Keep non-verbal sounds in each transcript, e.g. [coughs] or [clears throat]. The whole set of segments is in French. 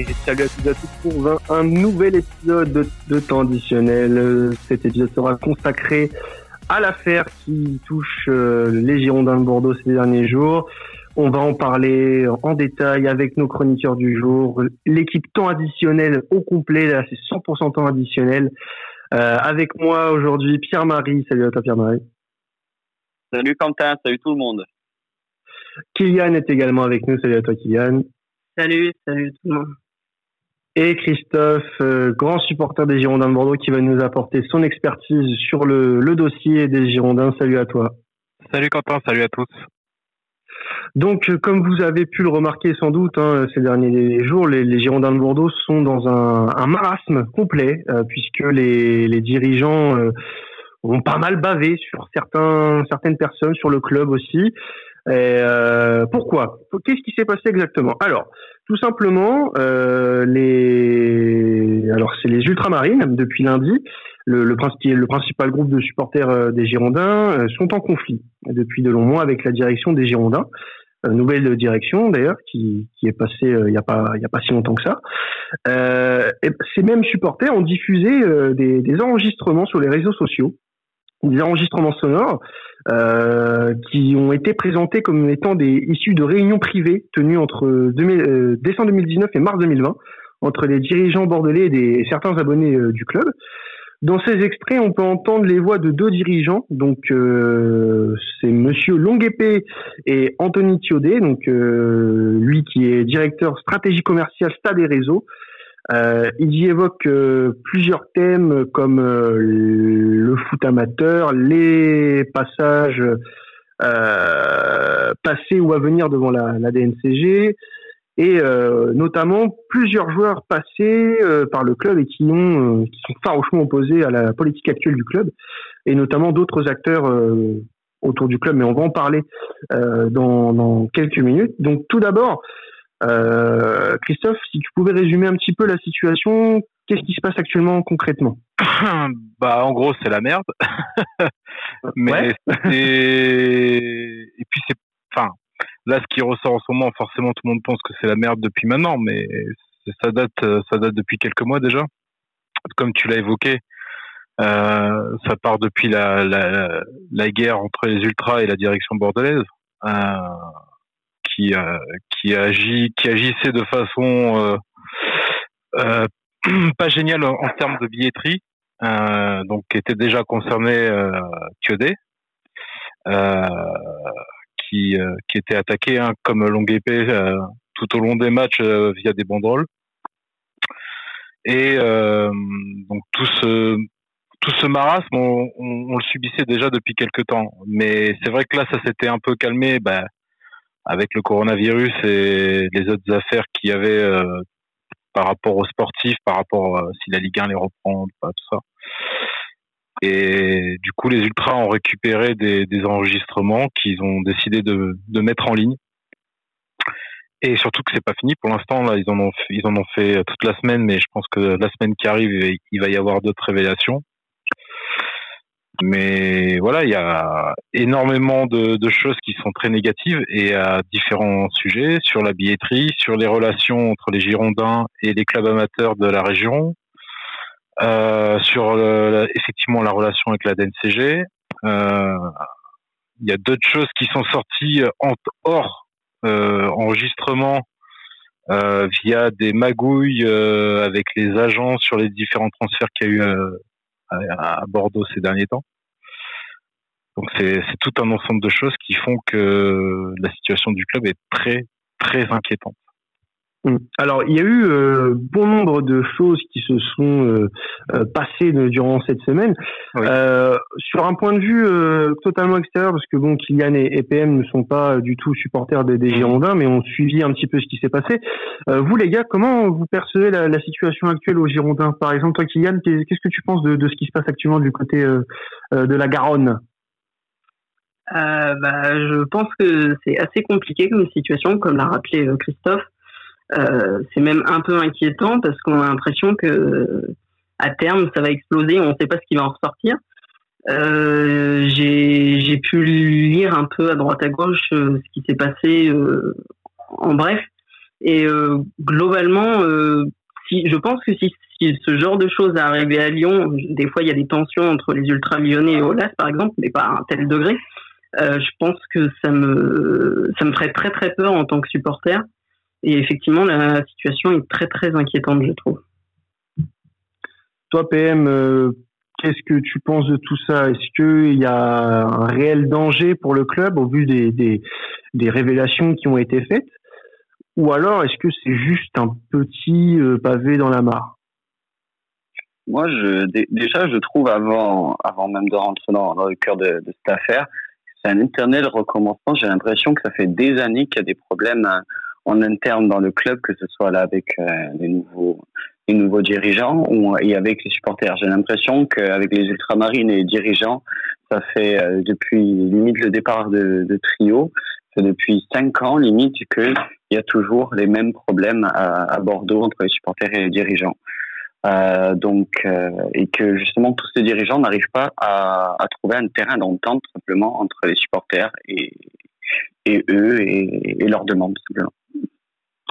Et salut à tous et à tous pour un, nouvel épisode de, temps additionnel. Cet épisode sera consacré à l'affaire qui touche euh, les Girondins de Bordeaux ces derniers jours. On va en parler en détail avec nos chroniqueurs du jour. L'équipe temps additionnel au complet, là c'est 100% temps additionnel. Euh, avec moi aujourd'hui Pierre-Marie. Salut à toi Pierre-Marie. Salut Quentin, salut tout le monde. Kylian est également avec nous. Salut à toi Kylian. Salut, salut tout le monde. Et Christophe, euh, grand supporter des Girondins de Bordeaux, qui va nous apporter son expertise sur le, dossier des Girondins. Salut à toi. Salut Quentin, salut à tous. Donc, euh, comme vous avez pu le remarquer sans doute hein, ces derniers jours, les, Girondins de Bordeaux sont dans un, marasme complet, euh, puisque les, dirigeants ont pas mal bavé sur certains, certaines personnes, sur le club aussi. Et, pourquoi? Qu'est-ce qui s'est passé exactement? Alors, tout simplement, euh, les alors c'est les ultramarines depuis lundi. Le, le, principal groupe de supporters euh, des Girondins euh, sont en conflit depuis de longs mois avec la direction des Girondins. nouvelle direction d'ailleurs qui, qui est passée il n'y a pas a pas si longtemps que ça. et ces mêmes supporters ont diffusé des enregistrements sur les réseaux sociaux des enregistrements sonores euh, qui ont été présentés comme étant des issus de réunions privées tenues entre euh, décembre 2019 et mars 2020 entre les dirigeants bordelais et, des, certains abonnés euh, du club. Dans ces extraits, on peut entendre les voix de deux dirigeants, donc c'est Monsieur Longuepé et Anthony Thiodet, donc lui qui est directeur stratégie commerciale Stade et Réseau, euh, il y évoque euh, plusieurs thèmes comme euh, le foot amateur, les passages passés ou à venir devant la, la DNCG, et notamment plusieurs joueurs passés par le club et qui ont qui sont farouchement opposés à la politique actuelle du club, et notamment d'autres acteurs autour du club. Mais on va en parler dans, dans quelques minutes. Donc tout d'abord. Euh, Christophe, si tu pouvais résumer un petit peu la situation, qu'est-ce qui se passe actuellement concrètement? [laughs] Bah, en gros, c'est la merde. [laughs] Mais et puis c'est, enfin, là, ce qui ressort en ce moment, forcément, tout le monde pense que c'est la merde depuis maintenant, mais ça date, ça date depuis quelques mois déjà. Comme tu l'as évoqué, euh, ça part depuis la, la, la, guerre entre les ultras et la direction bordelaise. Euh, qui euh, qui agit qui agissait de façon euh, euh, [clears throat] pas géniale en, termes de billetterie, donc qui était déjà concerné euh, qui qui était attaqué hein, comme longue épée tout au long des matchs via des banderoles. Et donc tout ce tout ce marasme, on, le subissait déjà depuis quelques temps. Mais c'est vrai que là, ça s'était un peu calmé. Ben, avec le coronavirus et les autres affaires qu'il y avait euh, par rapport aux sportifs, par rapport à euh, si la Ligue 1 les reprend, tout ça. Et du coup, les ultras ont récupéré des, des enregistrements qu'ils ont décidé de, de, mettre en ligne. Et surtout que c'est pas fini pour l'instant. Là, ils en ont ils en ont fait toute la semaine, mais je pense que la semaine qui arrive, il va y avoir d'autres révélations. Mais voilà, il y a énormément de, de, choses qui sont très négatives et à différents sujets sur la billetterie, sur les relations entre les Girondins et les clubs amateurs de la région, euh, sur le, effectivement la relation avec la DNCG. Euh, il y a d'autres choses qui sont sorties en, hors euh, enregistrement euh, via des magouilles euh, avec les agents sur les différents transferts qu'il y a eu euh, à Bordeaux ces derniers temps. Donc c'est tout un ensemble de choses qui font que la situation du club est très très inquiétante. Hum. Alors, il y a eu euh, bon nombre de choses qui se sont euh, euh, passées durant cette semaine. sur un point de vue totalement extérieur, parce que bon, Kylian et, PM ne sont pas du tout supporters des, des, Girondins, mais ont suivi un petit peu ce qui s'est passé. vous, les gars, comment vous percevez la, la, situation actuelle aux Girondins? Par exemple, toi, Kylian, qu'est-ce que tu penses de, de, ce qui se passe actuellement du côté de la Garonne? Euh, bah, je pense que c'est assez compliqué comme situation, comme l'a rappelé euh, Christophe. Euh, c'est même un peu inquiétant parce qu'on a l'impression que à terme ça va exploser, on ne sait pas ce qui va en ressortir. Euh, j'ai pu lire un peu à droite à gauche ce qui s'est passé en bref. Et globalement, si, je pense que si, si, ce genre de choses arrivait à Lyon, des fois il y a des tensions entre les ultras lyonnais et Olas par exemple, mais pas à un tel degré. Je pense que ça me ça me ferait très très peur en tant que supporter. Et effectivement, la situation est très très inquiétante, je trouve. Toi, PM, euh, qu'est-ce que tu penses de tout ça? Est-ce qu'il y a un réel danger pour le club au vu des, des, des révélations qui ont été faites? Ou alors est-ce que c'est juste un petit euh, pavé dans la mare? Moi, je, déjà, je trouve avant, avant même de rentrer dans, le cœur de, de cette affaire, c'est un éternel recommencement. J'ai l'impression que ça fait des années qu'il y a des problèmes hein, en interne dans le club, que ce soit là avec euh, les nouveaux les nouveaux dirigeants ou et avec les supporters. J'ai l'impression qu'avec les ultramarines et les dirigeants, ça fait euh, depuis limite le départ de, de Trio, c'est depuis cinq ans limite qu'il y a toujours les mêmes problèmes à, Bordeaux entre les supporters et les dirigeants. Euh, donc euh, et que justement tous ces dirigeants n'arrivent pas à, à, trouver un terrain d'entente simplement entre les supporters et, et eux et, et leurs demandes simplement.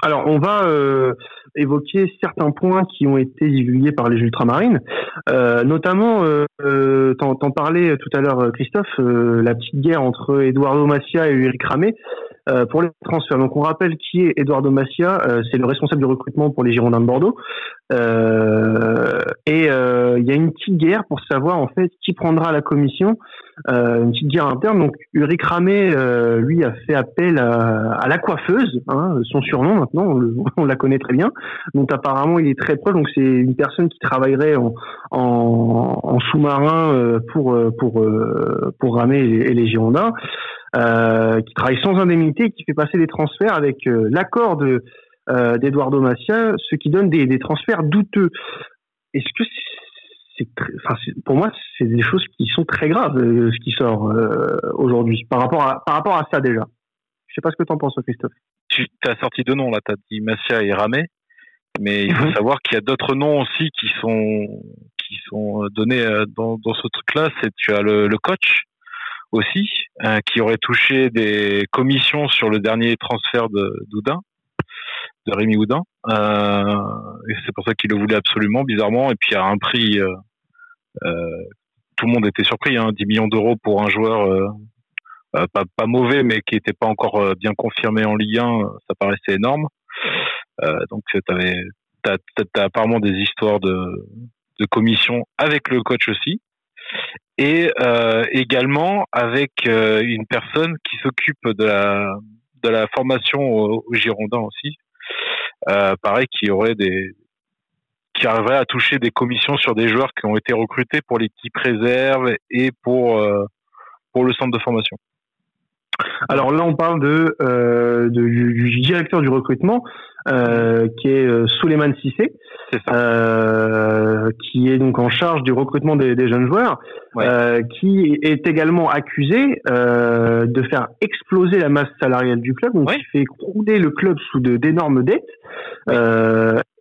Alors, on va euh, évoquer certains points qui ont été divulgués par les ultramarines, euh, notamment, euh, euh t'en, parlais tout à l'heure, Christophe, la petite guerre entre Eduardo Massia et Eric Ramé pour les transferts. Donc, on rappelle qui est Eduardo Massia, c'est le responsable du recrutement pour les Girondins de Bordeaux. et il y a une petite guerre pour savoir en fait qui prendra la commission euh, une petite guerre interne. Donc Ulrich Ramé, euh, lui, a fait appel à, la coiffeuse, hein, son surnom maintenant, [laughs] on, la connaît très bien. Donc apparemment, il est très proche. Donc c'est une personne qui travaillerait en, en, sous-marin euh, pour pour pour Ramé et, les Girondins, qui travaille sans indemnité, et qui fait passer des transferts avec l'accord de d'Eduardo Massia, ce qui donne des, des transferts douteux. Est-ce que pour moi, c'est des choses qui sont très graves, euh, ce qui sort euh, aujourd'hui, par rapport à, par rapport à ça déjà. Je sais pas ce que tu en penses, Christophe. Tu as sorti deux noms là, tu as dit Massia et Ramé, mais il faut mhm. savoir qu'il y a d'autres noms aussi qui sont qui sont euh, donnés dans, dans ce truc-là. C'est tu as le, le coach aussi qui aurait touché des commissions sur le dernier transfert de d'Oudin de Rémi Houdin. et c'est pour ça qu'il le voulait absolument, bizarrement. Et puis à un prix euh, tout le monde était surpris, hein, 10 millions d'euros pour un joueur euh, euh, pas, pas, mauvais, mais qui n'était pas encore bien confirmé en Ligue 1, ça paraissait énorme. donc tu as, apparemment des histoires de, de commission avec le coach aussi et euh, également avec une personne qui s'occupe de la de la formation aux au Girondins aussi. Euh, pareil, qui aurait des, qui arriverait à toucher des commissions sur des joueurs qui ont été recrutés pour l'équipe réserve et pour euh, pour le centre de formation. Alors là, on parle de, euh, du, directeur du recrutement, euh, qui est euh, Souleymane Sissé, euh, qui est donc en charge du recrutement des, des jeunes joueurs, euh, qui est également accusé de faire exploser la masse salariale du club, donc qui fait crouler le club sous d'énormes dettes,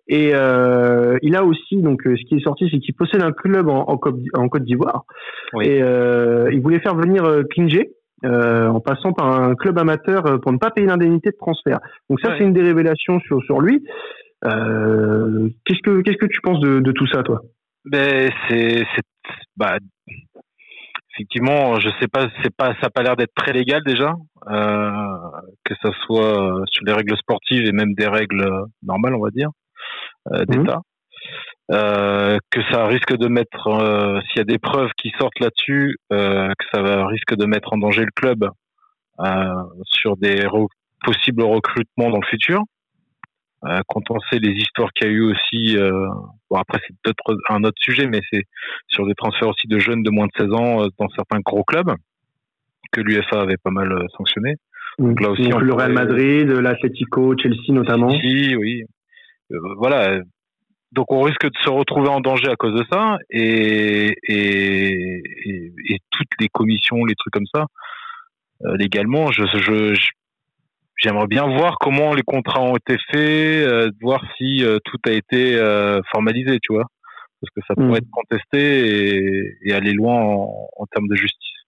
et euh, il a aussi donc euh, ce qui est sorti, c'est qu'il possède un club en, en, Côte d'Ivoire. Et euh, il voulait faire venir euh, euh, en passant par un club amateur euh, pour ne pas payer l'indemnité de transfert. Donc ça, c'est une des révélations sur sur lui. qu'est-ce que qu'est-ce que tu penses de, de tout ça, toi? Ben c'est bah effectivement, je sais pas, c'est pas, ça a pas l'air d'être très légal déjà, euh, que ça soit sur les règles sportives et même des règles normales, on va dire. Euh, mhm. Euh, que ça risque de mettre, euh, s'il y a des preuves qui sortent là-dessus, que ça va, risque de mettre en danger le club sur des possibles recrutements dans le futur. quand on sait les histoires qu'il y a eu aussi, bon après c'est peut-être un autre sujet, mais c'est sur des transferts aussi de jeunes de moins de 16 ans dans certains gros clubs que l'UFA avait pas mal sanctionné. Donc là aussi, le Real Madrid, l'Atlético, Chelsea notamment. Chelsea, oui. Euh, voilà. Donc on risque de se retrouver en danger à cause de ça et, et, et, toutes les commissions, les trucs comme ça, euh, légalement, je, je, j'aimerais bien voir comment les contrats ont été faits, euh, voir si tout a été formalisé, tu vois, parce que ça pourrait mm. être contesté et, aller loin en, en, termes de justice.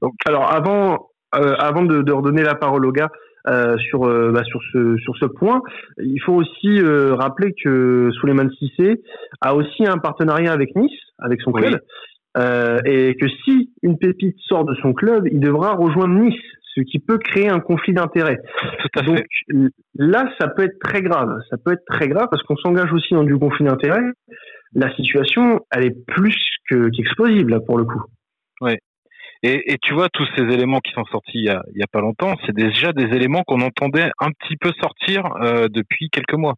Donc, alors avant, avant de, de redonner la parole au gars, euh, sur euh, bah, sur ce sur ce point. Il faut aussi euh, rappeler que Souleymane Cissé a aussi un partenariat avec Nice, avec son club, et que si une pépite sort de son club, il devra rejoindre Nice, ce qui peut créer un conflit d'intérêts. Donc là, ça peut être très grave. Ça peut être très grave parce qu'on s'engage aussi dans du conflit d'intérêts. La situation, elle est plus qu'explosible pour le coup. Oui. Et, et, tu vois, tous ces éléments qui sont sortis il y a, il y a pas longtemps, c'est déjà des éléments qu'on entendait un petit peu sortir euh, depuis quelques mois.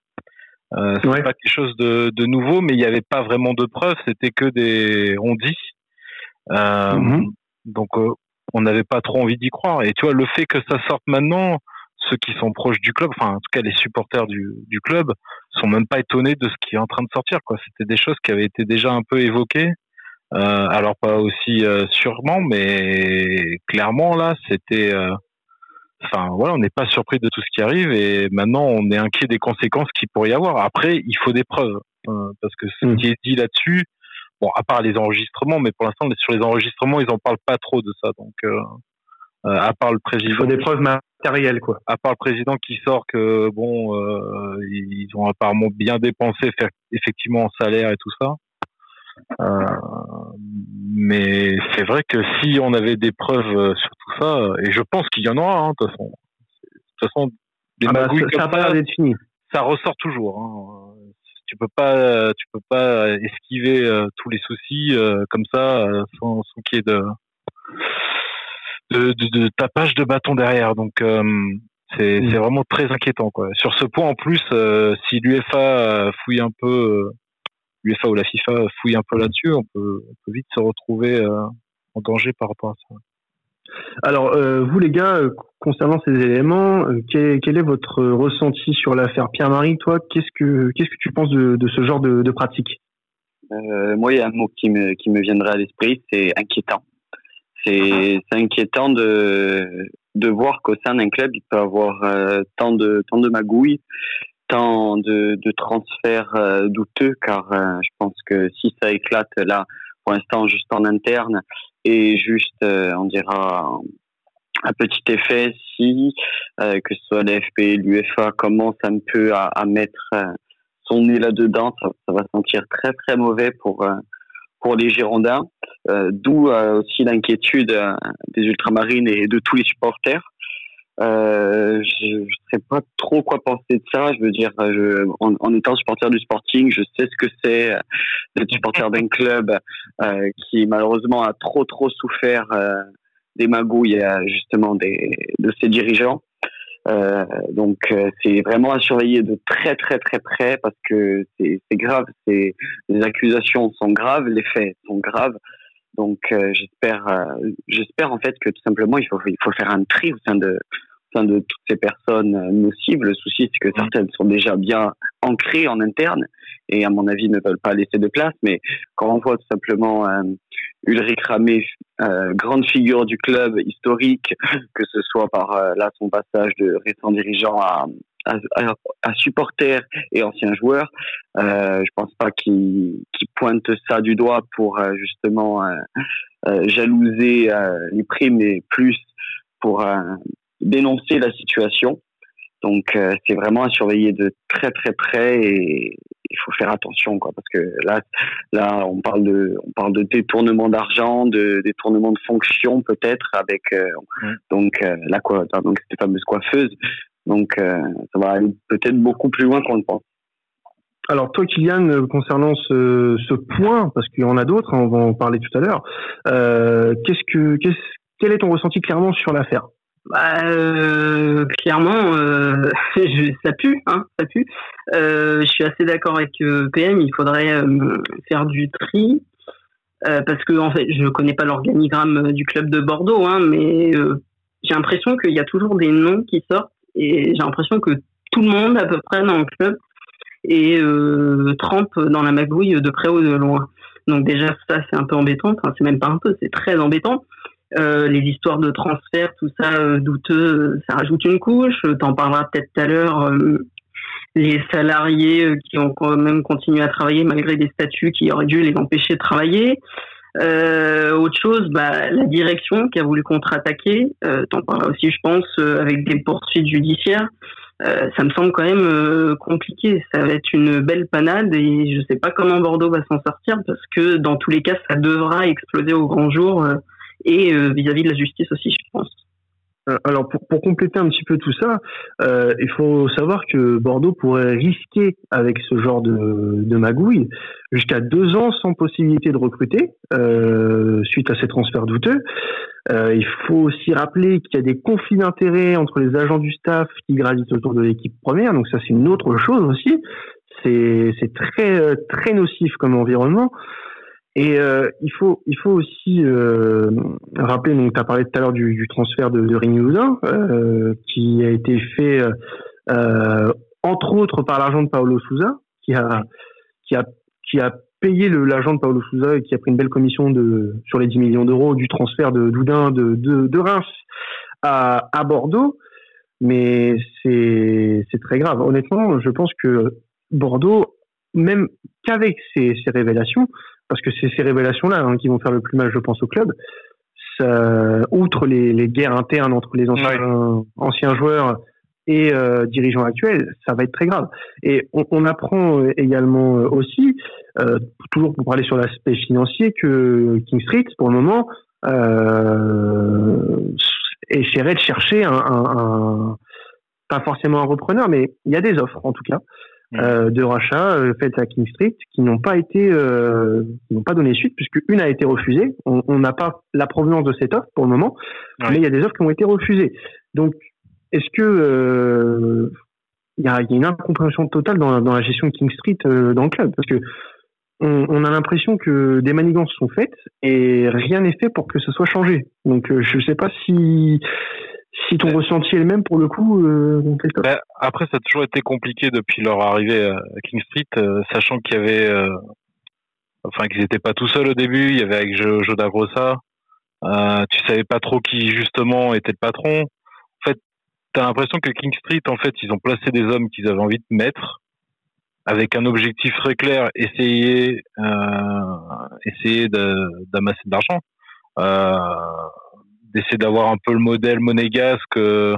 Euh, c'est pas quelque chose de, de, nouveau, mais il n'y avait pas vraiment de preuves, c'était que des on dit. Euh, mhm. Donc, euh, on n'avait pas trop envie d'y croire. Et tu vois, le fait que ça sorte maintenant, ceux qui sont proches du club, enfin en tout cas les supporters du, du club, sont même pas étonnés de ce qui est en train de sortir. Quoi, c'était des choses qui avaient été déjà un peu évoquées. Euh, alors pas aussi euh, sûrement, mais clairement là, c'était. Euh, enfin voilà, on n'est pas surpris de tout ce qui arrive et maintenant on est inquiet des conséquences qu'il pourrait y avoir. Après, il faut des preuves parce que ce mm. qui est dit là-dessus, bon, à part les enregistrements, mais pour l'instant sur les enregistrements, ils en parlent pas trop de ça. Donc à part le président, il faut des preuves matérielles quoi. À part le président qui sort que bon, ils ont apparemment bien dépensé, faire effectivement en salaire et tout ça. Euh, mais c'est vrai que si on avait des preuves euh, sur tout ça, et je pense qu'il y en aura, hein, de toute façon. De toute façon, les ah bah, ça, ça, fini. ça ressort toujours. Hein. Tu peux pas, tu peux pas esquiver euh, tous les soucis comme ça sans, sans qu'il y ait de, de, de, de, tapage de bâton derrière. Donc c'est mm. vraiment très inquiétant. Quoi. Sur ce point, en plus, si l'UFA fouille un peu l'UFA ou la FIFA fouille un peu là-dessus, on peut, vite se retrouver euh, en danger par rapport à ça. Alors, euh, vous les gars, euh, concernant ces éléments, quel, est votre ressenti sur l'affaire Pierre-Marie? Toi, qu'est-ce que qu'est-ce que tu penses de, ce genre de, pratique? Moi, il y a un mot qui me qui me viendrait à l'esprit, c'est inquiétant. C'est inquiétant de de voir qu'au sein d'un club, il peut avoir tant de tant de magouilles de, transferts euh, douteux, car euh, je pense que si ça éclate là, pour l'instant, juste en interne, et juste, euh, on dira, un petit effet si, que ce soit l'FP, l'UFA, commence un peu à, à mettre son nez là-dedans, ça, ça, va sentir très très mauvais pour pour les Girondins, d'où aussi l'inquiétude des ultramarines et de tous les supporters. Euh, je ne sais pas trop quoi penser de ça. Je veux dire, je, en, en, étant supporter du Sporting, je sais ce que c'est euh, d'être supporter d'un club euh, qui malheureusement a trop trop souffert euh, des magouilles euh, justement des, de ses dirigeants. donc c'est vraiment à surveiller de très très très près parce que c'est grave. Les accusations sont graves, les faits sont graves. Donc j'espère, j'espère en fait que tout simplement il faut il faut faire un tri au sein de au sein de toutes ces personnes nocives. Le souci c'est que certaines sont déjà bien ancrées en interne et à mon avis ne veulent pas laisser de place. Mais quand on voit tout simplement euh, Ulrich Ramé, euh, grande figure du club historique, que ce soit par euh, là son passage de récent dirigeant à, à, à, supporter et ancien joueur, euh, je pense pas qu'il qu pointe ça du doigt pour euh, justement euh, jalouser les primes et plus pour dénoncer la situation. Donc c'est vraiment à surveiller de très très près et il faut faire attention quoi parce que là là on parle de on parle de détournement d'argent, de détournement de fonction peut-être avec donc la quoi donc cette fameuse coiffeuse donc, euh, ça va aller peut-être beaucoup plus loin qu'on le pense. Alors toi, Kylian, euh, concernant ce, ce point, parce qu'il y en a d'autres, hein, on va en parler tout à l'heure. Euh, qu'est-ce que, qu'est-ce, quel est ton ressenti clairement sur l'affaire? Bah, euh, clairement, euh, [laughs] ça pue, hein, ça pue. Euh, je suis assez d'accord avec PM. Il faudrait faire du tri parce que en fait, je connais pas l'organigramme du club de Bordeaux, hein, mais j'ai l'impression qu'il y a toujours des noms qui sortent et j'ai l'impression que tout le monde, à peu près, dans le club, et euh, trempe dans la magouille de près ou de loin. Donc déjà, ça, c'est un peu embêtant. Enfin, c'est même pas un peu, c'est très embêtant. Euh, les histoires de transfert, tout ça, euh, douteux, ça rajoute une couche. T'en parleras peut-être tout à l'heure. Les salariés qui ont quand même continué à travailler malgré des statuts qui auraient dû les empêcher de travailler. Euh, autre chose, bah, la direction qui a voulu contre-attaquer, euh, t'en parleras aussi, je pense, euh, avec des poursuites judiciaires. Euh, ça me semble quand même euh, compliqué. Ça va être une belle panade et je sais pas comment Bordeaux va s'en sortir parce que dans tous les cas, ça devra exploser au grand jour et vis-à-vis -vis de la justice aussi, je pense. Euh, alors pour, pour, compléter un petit peu tout ça, euh, il faut savoir que Bordeaux pourrait risquer avec ce genre de, magouille jusqu'à deux ans sans possibilité de recruter euh, suite à ces transferts douteux. Il faut aussi rappeler qu'il y a des conflits d'intérêts entre les agents du staff qui gravitent autour de l'équipe première, donc ça c'est une autre chose aussi. C'est très très nocif comme environnement. Et euh, il faut il faut aussi euh, rappeler donc tu parlé tout à l'heure du, du, transfert de, de euh, qui a été fait euh, entre autres par l'argent de Paolo Souza qui a qui a qui a payé l'argent de Paolo Souza et qui a pris une belle commission de sur les 10 millions d'euros du transfert de Doudin de, de, de Reims à, à Bordeaux. Mais c'est c'est très grave. Honnêtement je pense que Bordeaux même qu'avec ces, ces révélations parce que c'est ces révélations-là hein, qui vont faire le plus mal, je pense, au club. Ça, outre les, les, guerres internes entre les anciens, anciens joueurs et euh, dirigeants actuels, ça va être très grave. Et on, on apprend euh, également euh, aussi, euh, toujours pour parler sur l'aspect financier, que King Street, pour le moment, euh, essaierait de chercher un, un, un, pas forcément un repreneur, mais il y a des offres en tout cas. Euh, de rachat euh, faites à King Street qui n'ont pas été euh, n'ont pas donné suite puisque une a été refusée. On n'a pas la provenance de cette offre pour le moment, mais il y a des offres qui ont été refusées. Donc est-ce que euh, il y, a, y, a, une incompréhension totale dans, dans, la gestion de King Street dans le club? Parce que on, on a l'impression que des manigances sont faites et rien n'est fait pour que ce soit changé. Donc je ne sais pas si si ton ressenti est le même pour le coup, euh, ben, Après, ça a toujours été compliqué depuis leur arrivée à King Street, euh, sachant qu'il y avait, euh, enfin qu'ils n'étaient pas tout seuls au début. Il y avait avec Joe Dagrossa. Euh, tu savais pas trop qui justement était le patron. En fait, tu as l'impression que King Street, en fait, ils ont placé des hommes qu'ils avaient envie de mettre avec un objectif très clair, essayer, euh, essayer d'amasser de, l'argent. Euh, d'essayer d'avoir un peu le modèle monégasque euh,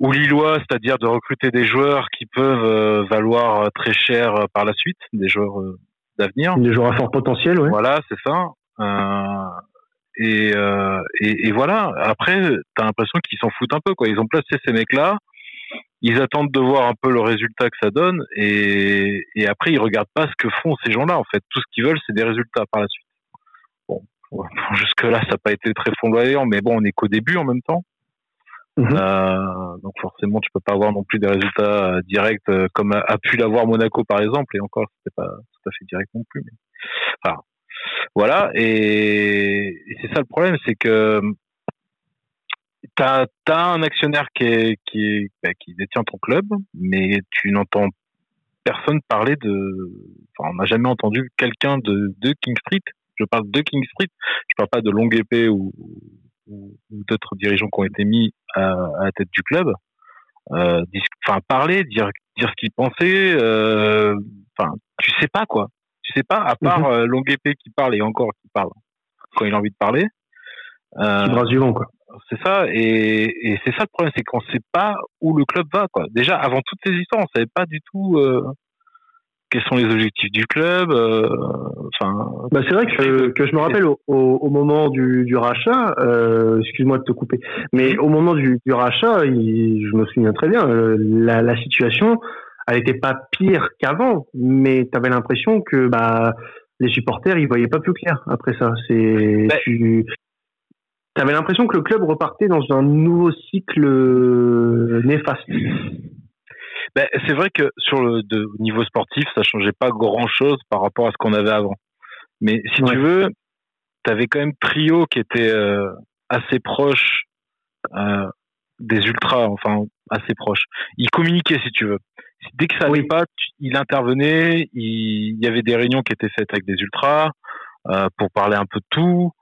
ou lillois, c'est-à-dire de recruter des joueurs qui peuvent euh, valoir très cher euh, par la suite, des joueurs d'avenir. Des joueurs à fort potentiel, oui. Voilà, c'est ça. Euh, et, euh, et, et, voilà. Après, t'as l'impression qu'ils s'en foutent un peu, quoi. Ils ont placé ces mecs-là. Ils attendent de voir un peu le résultat que ça donne, et, et après ils regardent pas ce que font ces gens-là. En fait, tout ce qu'ils veulent, c'est des résultats par la suite. [laughs] Jusque-là, ça n'a pas été très flamboyant, mais bon, on est qu'au début en même temps. Mhm. Euh, donc forcément, tu peux pas avoir non plus des résultats euh, directs euh, comme a, pu l'avoir Monaco par exemple, et encore, c'était pas tout à fait direct non plus. Mais... Enfin, voilà, et, et c'est ça le problème, c'est que tu as, un actionnaire qui, est, qui, est, bah, qui détient ton club, mais tu n'entends personne parler de. Enfin, on n'a jamais entendu quelqu'un de, de King Street je parle de King Street, je parle pas de Longue Épée ou, ou, d'autres dirigeants qui ont été mis à, à la tête du club. Euh, enfin, parler, dire, dire ce qu'ils pensaient. Euh, enfin, tu sais pas quoi. Tu sais pas, à part mhm. euh, Longue Épée qui parle et encore qui parle quand il a envie de parler. Euh, du vent, quoi. C'est ça, et, et c'est ça le problème, c'est qu'on sait pas où le club va, quoi. Déjà, avant toutes ces histoires, on savait pas du tout euh, quels sont les objectifs du club euh, enfin bah c'est vrai que, que je me rappelle au, au, moment du, du rachat euh, excuse-moi de te couper mais au moment du, du rachat il, je me souviens très bien euh, la, la situation elle était pas pire qu'avant mais tu avais l'impression que bah les supporters ils voyaient pas plus clair après ça. C'est bah, tu avais l'impression que le club repartait dans un nouveau cycle néfaste ben, c'est vrai que sur le de, niveau sportif, ça changeait pas grand chose par rapport à ce qu'on avait avant. Mais si tu veux, tu avais quand même Trio qui était euh, assez proche euh, des ultras, enfin assez proche. Il communiquait si tu veux. Dès que ça n'allait pas, il intervenait. Il, y avait des réunions qui étaient faites avec des ultras euh, pour parler un peu de tout.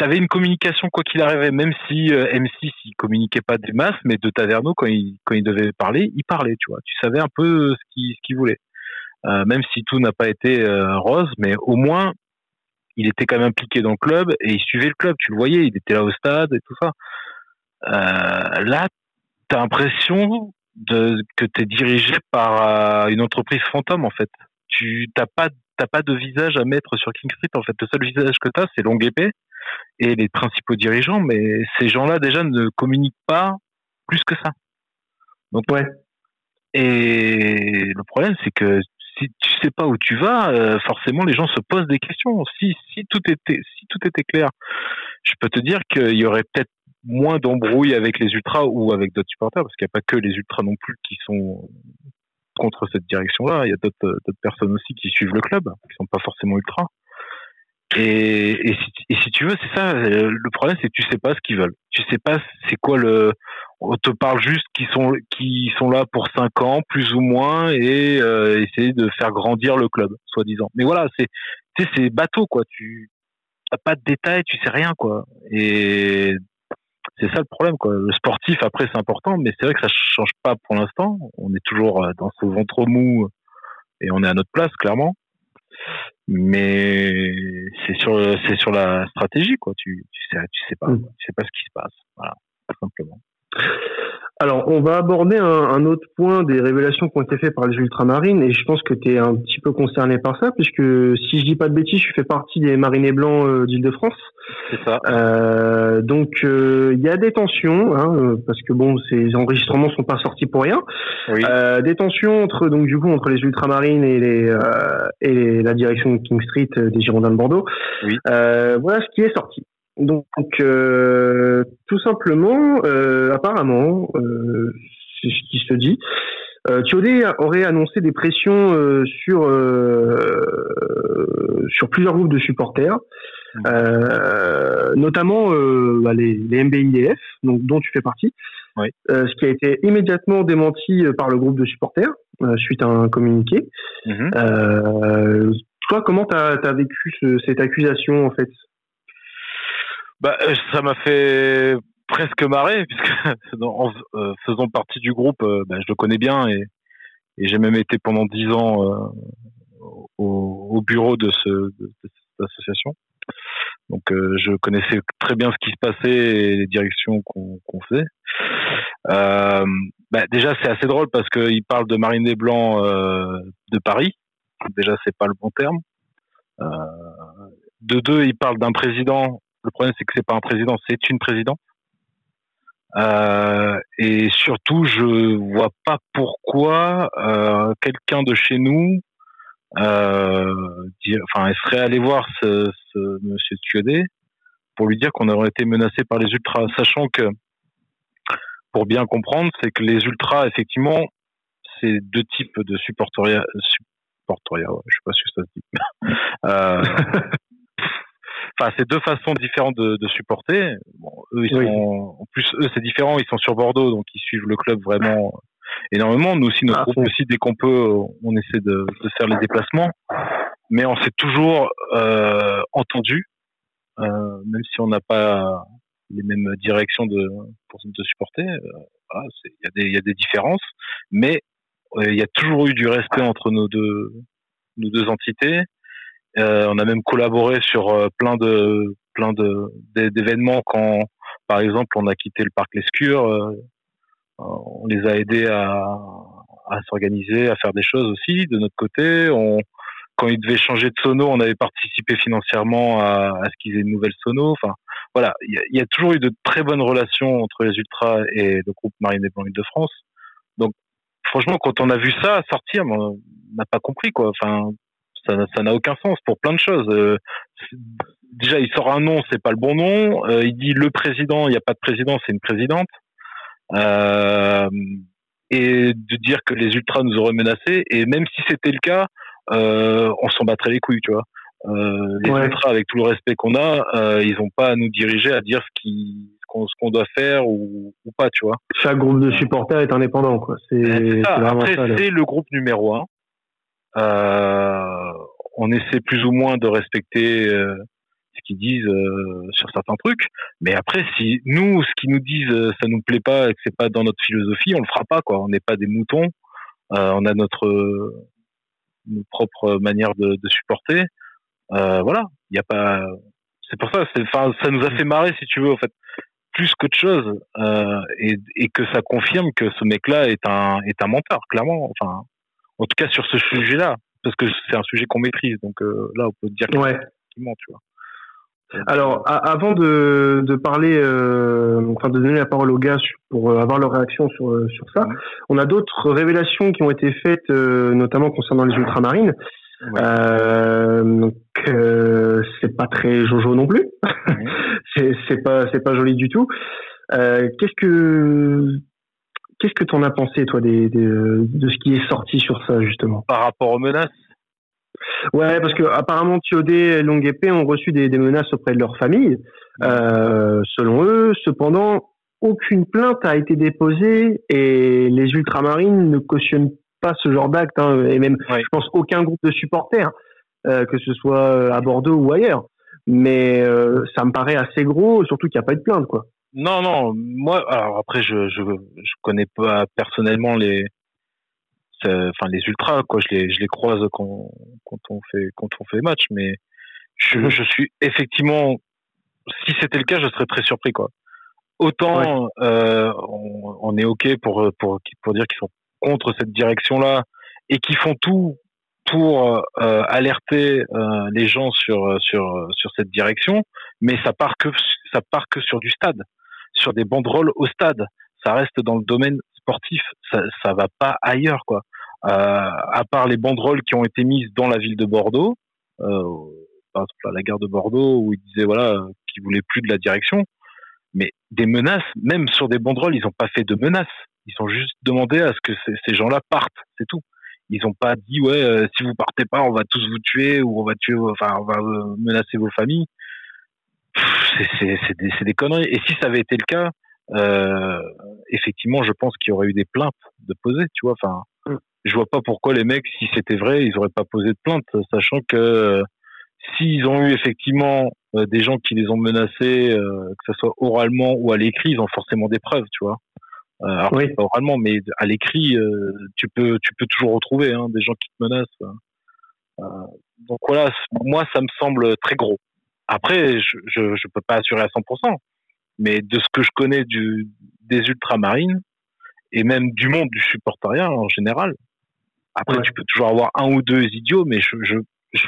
Euh, tu une communication quoi qu'il arrivait, même si euh, M6 il communiquait pas des masses, mais de Taverneau quand il quand il devait parler, il parlait, tu vois. Tu savais un peu ce qu'il ce qu'il voulait, euh, même si tout n'a pas été euh, rose, mais au moins il était quand même impliqué dans le club et il suivait le club. Tu le voyais, il était là au stade et tout ça. Euh, là, t'as l'impression de que t'es dirigé par une entreprise fantôme en fait. Tu t'as pas t'as pas de visage à mettre sur King Street en fait. Le seul visage que t'as, c'est Longue Épée et les principaux dirigeants, mais ces gens-là déjà ne communiquent pas plus que ça. Donc ouais. Et le problème, c'est que si tu sais pas où tu vas, euh, forcément les gens se posent des questions. Si si tout était si tout était clair, je peux te dire qu'il y aurait peut-être moins d'embrouilles avec les ultras ou avec d'autres supporters, parce qu'il n'y a pas que les ultras non plus qui sont contre cette direction-là. Il y a d'autres personnes aussi qui suivent le club, qui sont pas forcément ultras. Et, et, si, et si tu veux, c'est ça. Euh, le problème, c'est que tu sais pas ce qu'ils veulent. Tu sais pas c'est quoi le. On te parle juste qu'ils sont qui sont là pour cinq ans, plus ou moins, et euh, essayer de faire grandir le club, soi-disant. Mais voilà, c'est c'est bateau quoi. Tu as pas de détails, tu sais rien quoi. Et c'est ça le problème quoi. Le sportif après c'est important, mais c'est vrai que ça change pas pour l'instant. On est toujours euh, dans ce ventre mou et on est à notre place clairement mais c'est sur c'est sur la stratégie quoi. Tu tu sais tu sais pas. Mm. tu sais pas ce qui se passe. Voilà simplement alors, on va aborder un, autre point des révélations qui ont été faites par les ultramarines, et je pense que tu es un petit peu concerné par ça, puisque si je dis pas de bêtises, je fais partie des marinés blancs euh, d'Île-de-France. C'est ça. Euh, donc, euh, il y a des tensions, hein, parce que bon, ces enregistrements sont pas sortis pour rien. Oui. des tensions entre donc du coup entre les ultramarines et les et la direction de King Street des Girondins de Bordeaux. Oui. voilà ce qui est sorti. Donc, euh, tout simplement, euh, apparemment, euh, c'est ce qui se dit. Euh, aurait annoncé des pressions euh, sur sur plusieurs groupes de supporters, mmh. notamment bah, les, les MBIDF, donc dont tu fais partie. Oui. ce qui a été immédiatement démenti par le groupe de supporters suite à un communiqué. Mmh. toi, comment tu as, vécu cette accusation en fait? Bah, euh, ça m'a fait presque marrer, [laughs] puisque en euh, faisant partie du groupe, euh, bah, je le connais bien et, et j'ai même été pendant dix ans au, au, bureau de, ce, de, cette association. Donc je connaissais très bien ce qui se passait et les directions qu'on faisait. Euh, bah, déjà c'est assez drôle parce qu'il parle de Marine des Blancs de Paris. Déjà c'est pas le bon terme. de deux, il parle d'un président le problème, c'est que c'est pas un président, c'est une présidente. Euh, et surtout, je vois pas pourquoi euh, quelqu'un de chez nous, euh, enfin, serait allé voir ce, ce monsieur Thieudé pour lui dire qu'on aurait été menacé par les ultras, sachant que, pour bien comprendre, c'est que les ultras, effectivement, c'est deux types de supporteria, supporteria, je sais pas si ça se dit. [laughs] [laughs] euh, Enfin, c'est deux façons différentes de, de supporter. Bon, eux, ils sont, en plus, eux, c'est différent. Ils sont sur Bordeaux, donc ils suivent le club vraiment énormément. Nous aussi, notre ah, groupe aussi, dès qu'on peut, on essaie de, de, faire les déplacements. Mais on s'est toujours euh, entendu, euh, même si on n'a pas les mêmes directions de, pour, de supporter. Euh, voilà, il y, a des, y a des différences, mais euh, il y a toujours eu du respect entre nos deux, nos deux entités. Euh, on a même collaboré sur euh, plein de plein de d'événements quand, par exemple, on a quitté le parc Lescure. Euh, on les a aidés à, à s'organiser, à faire des choses aussi de notre côté. On, quand ils devaient changer de sono, on avait participé financièrement à, à ce qu'ils aient une nouvelle sono. Enfin, voilà, il y, a, toujours eu de très bonnes relations entre les ultras et le groupe Marine des Blancs de France. Donc, franchement, quand on a vu ça sortir, on n'a pas compris quoi. Enfin, ça n'a aucun sens pour plein de choses. Euh, déjà, il sort un nom, c'est pas le bon nom. Euh, il dit le président, il n'y a pas de président, c'est une présidente. Euh, et de dire que les ultras nous auraient menacés. Et même si c'était le cas, on s'en battrait les couilles, tu vois. les ultras, avec tout le respect qu'on a, ils n'ont pas à nous diriger à dire ce qu'on doit faire ou, pas, tu vois. Chaque groupe de supporters est indépendant, quoi. C'est Après, c'est le groupe numéro un. Euh, on essaie plus ou moins de respecter euh, ce qu'ils disent euh, sur certains trucs. Mais après, si nous, ce qu'ils nous disent, ça nous plaît pas et que c'est pas dans notre philosophie, on le fera pas. Quoi. On n'est pas des moutons. on a notre, propre manière de, supporter. voilà, il y a pas. C'est pour ça, c'est, enfin, ça nous a fait marrer si tu veux en fait, plus qu'autre chose, et, et que ça confirme que ce mec-là est un est un menteur, clairement. Enfin, en tout cas sur ce sujet-là, parce que c'est un sujet qu'on maîtrise, donc là on peut dire ouais. tu vois. Alors, avant de, de parler, euh, enfin de donner la parole aux gars pour euh, avoir leur réaction sur, euh, sur ça, on a d'autres révélations qui ont été faites, notamment concernant les ultramarines. Euh, donc c'est pas très jojo non plus. [laughs] c'est c'est pas c'est pas joli du tout. qu'est-ce que qu'est-ce que t'en as pensé toi des, des, de ce qui est sorti sur ça justement? Par rapport aux menaces? Ouais, parce que apparemment Thiodé et Longue Épée ont reçu des, menaces auprès de leur famille. Euh, selon eux, cependant, aucune plainte a été déposée et les ultramarines ne cautionnent pas ce genre d'acte, hein, et même, je pense, aucun groupe de supporters, euh, que ce soit à Bordeaux ou ailleurs. Mais euh, ça me paraît assez gros, surtout qu'il n'y a pas eu de plainte, quoi. Non, non, moi, alors après, je, je, je connais pas personnellement les, enfin les ultras quoi. Je les je les croise quand quand on fait quand on fait les matchs mais je, mhm. je suis effectivement si c'était le cas je serais très surpris quoi. Autant euh, on, on, est ok pour pour pour dire qu'ils sont contre cette direction là et qui font tout pour euh, alerter euh, les gens sur sur sur cette direction mais ça part que ça part que sur du stade sur des banderoles au stade ça reste dans le domaine sportif, ça, ça va pas ailleurs quoi. Euh, à part les banderoles qui ont été mises dans la ville de Bordeaux, euh, par exemple à la gare de Bordeaux où ils disaient voilà qu'ils voulaient plus de la direction, mais des menaces, même sur des banderoles, ils n'ont pas fait de menaces. Ils ont juste demandé à ce que ces gens-là partent, c'est tout. Ils n'ont pas dit ouais euh, si vous partez pas, on va tous vous tuer ou on va tuer, enfin on va menacer vos familles. C'est des, des, conneries. Et si ça avait été le cas, euh, effectivement, je pense qu'il y aurait eu des plaintes de poser, tu vois. Enfin, mm. je vois pas pourquoi les mecs, si c'était vrai, ils auraient pas posé de plainte, sachant que euh, s'ils ont eu effectivement euh, des gens qui les ont menacés, que ce soit oralement ou à l'écrit, ils ont forcément des preuves, tu vois. alors oui. pas oralement, mais à l'écrit, tu peux, tu peux toujours retrouver hein, des gens qui te menacent. donc voilà, moi, ça me semble très gros. Après, je, je peux pas assurer à 100%. Mais de ce que je connais du, des ultramarines et même du monde du supportariat en général, après tu peux toujours avoir un ou deux idiots, mais je, je,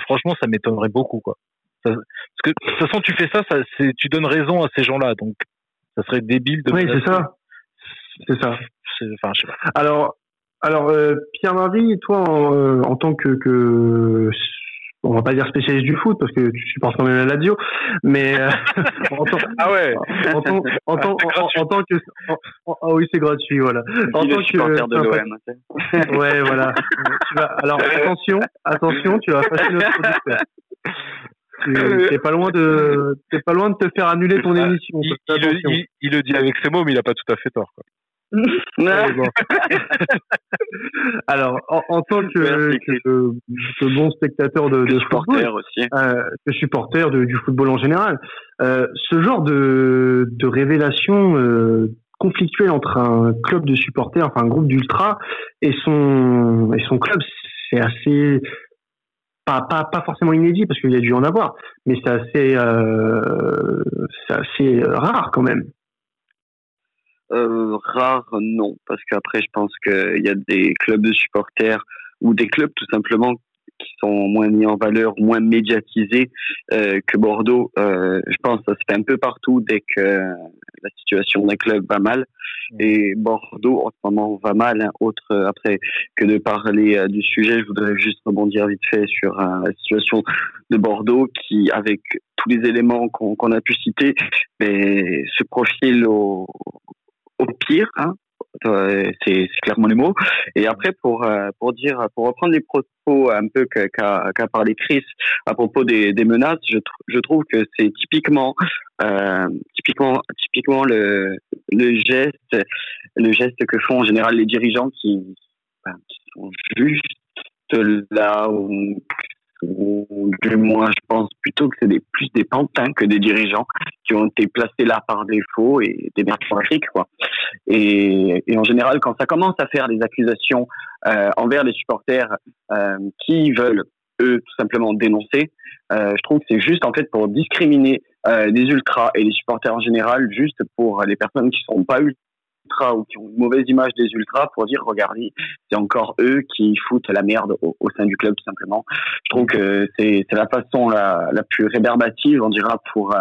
franchement ça m'étonnerait beaucoup quoi. parce que de toute façon tu fais ça, ça tu donnes raison à ces gens-là, donc ça serait débile de. Oui c'est ça. C'est ça. Enfin, je sais pas. Alors, alors euh, Pierre-Marie, toi en, euh, en, tant que, que on va pas dire spécialiste du foot parce que tu supportes quand même la Lazio, mais euh, [laughs] en tant, ah ouais, en, tant, en, tant, en, tant que, ah oui c'est gratuit voilà. En tant que de l'OM. ouais voilà. tu vas, alors attention, attention, tu vas fâcher notre producteur. Tu es pas loin de, t'es pas loin de te faire annuler ton ah, émission. Il, il, il, le dit avec ses mots, mais il a pas tout à fait tort. Quoi. [laughs] Alors, en, tant que, que, bon spectateur de, de supporter aussi, euh, supporter du football en général, euh, ce genre de, de révélation euh, conflictuelle entre un club de supporters, enfin un groupe d'ultra, et son et son club, c'est assez pas, pas, pas forcément inédit parce qu'il y a dû en avoir, mais c'est assez, euh, c'est assez rare quand même. Euh, rare, non, parce qu'après, je pense qu'il y a des clubs de supporters ou des clubs tout simplement qui sont moins mis en valeur, moins médiatisés euh, que Bordeaux. Euh, je pense que ça se fait un peu partout dès que la situation d'un club va mal. Et Bordeaux, en ce moment, va mal. Hein. Autre, après que de parler du sujet, je voudrais juste rebondir vite fait sur la situation de Bordeaux qui, avec tous les éléments qu'on a pu citer, mais, se profile au, au pire, hein, c'est clairement les mots. Et après, pour euh, pour dire, pour reprendre les propos un peu qu'a qu parlé Chris à propos des, des menaces, je, je trouve que c'est typiquement euh, typiquement typiquement le le geste le geste que font en général les dirigeants qui, qui sont juste là où ou du moins je pense plutôt que c'est plus des pantins que des dirigeants qui ont été placés là par défaut et des Afrique quoi. Et, en général quand ça commence à faire des accusations euh, envers les supporters euh, qui veulent eux tout simplement dénoncer. je trouve que c'est juste en fait pour discriminer les ultras et les supporters en général, juste pour les personnes qui sont pas ultras ou qui ont une mauvaise image des ultras pour dire regardez c'est encore eux qui foutent la merde au, sein du club tout simplement je trouve que c'est la façon la, la plus réverbative on dira pour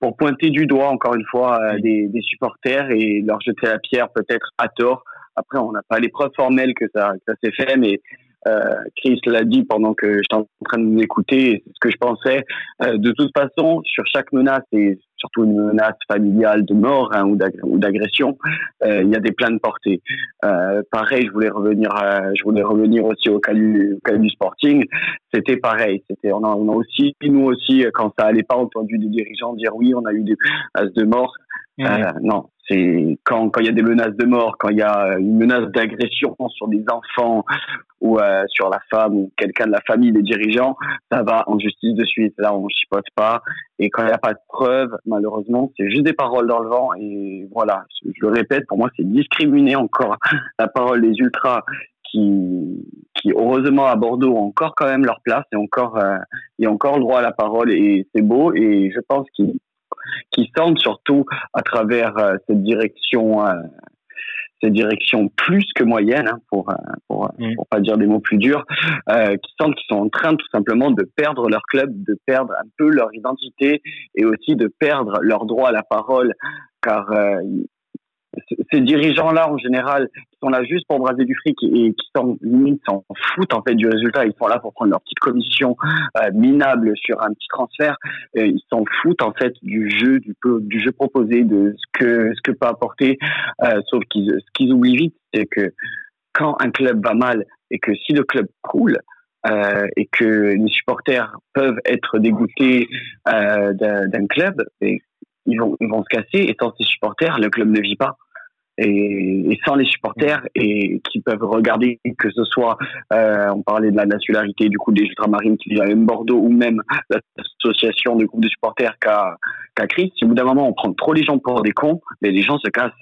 pour pointer du doigt encore une fois euh, des, des, supporters et leur jeter la pierre peut-être à tort. Après, on n'a pas les preuves formelles que ça, que ça s'est fait, mais euh, Chris l'a dit pendant que j'étais en train de nous écouter, c'est ce que je pensais. Euh, de toute façon, sur chaque menace, et surtout une menace familiale de mort hein, ou d'agression, euh, il y a des plaintes portées. Euh, pareil, je voulais revenir, je voulais revenir aussi au cas du, cas du Sporting. C'était pareil. C'était, on a, on a aussi, nous aussi, quand ça allait pas, entendu des dirigeants dire oui, on a eu des menaces de mort. Euh, non, c'est quand quand il y a des menaces de mort, quand il y a une menace d'agression sur des enfants ou euh, sur la femme ou quelqu'un de la famille des dirigeants, ça va en justice de suite. Là, on chipote pas. Et quand il n'y a pas de preuves, malheureusement, c'est juste des paroles dans le vent. Et voilà, je le répète, pour moi, c'est discriminer encore [laughs] la parole des ultras qui, qui heureusement à Bordeaux ont encore quand même leur place et encore, euh, et encore le droit à la parole et c'est beau et je pense qu'ils qui sentent surtout à travers euh, cette direction, euh, cette direction plus que moyenne, hein, pour, euh, pour, mm. pour, pas dire des mots plus durs, qui sentent qu'ils sont en train tout simplement de perdre leur club, de perdre un peu leur identité et aussi de perdre leur droit à la parole, car ces dirigeants-là, en général, qui sont là juste pour braser du fric et, qui s'en foutent en fait du résultat. Ils sont là pour prendre leur petite commission euh, minable sur un petit transfert. Ils s'en foutent en fait du jeu, du, jeu proposé, de ce que ce que peut apporter. Euh, sauf qu'ils ce qu'ils oublient vite, c'est que quand un club va mal et que si le club coule, euh, et que les supporters peuvent être dégoûtés d'un club, ils vont, ils vont se casser. Et sans ces supporters, le club ne vit pas et, sans les supporters et qui peuvent regarder que ce soit euh, on parlait de la nationalité du coup des ultramarines qui vivent à Bordeaux ou même l'association de groupes de supporters qu'a qu'a Chris. Si au bout d'un moment on prend trop les gens pour des cons mais les gens se cassent.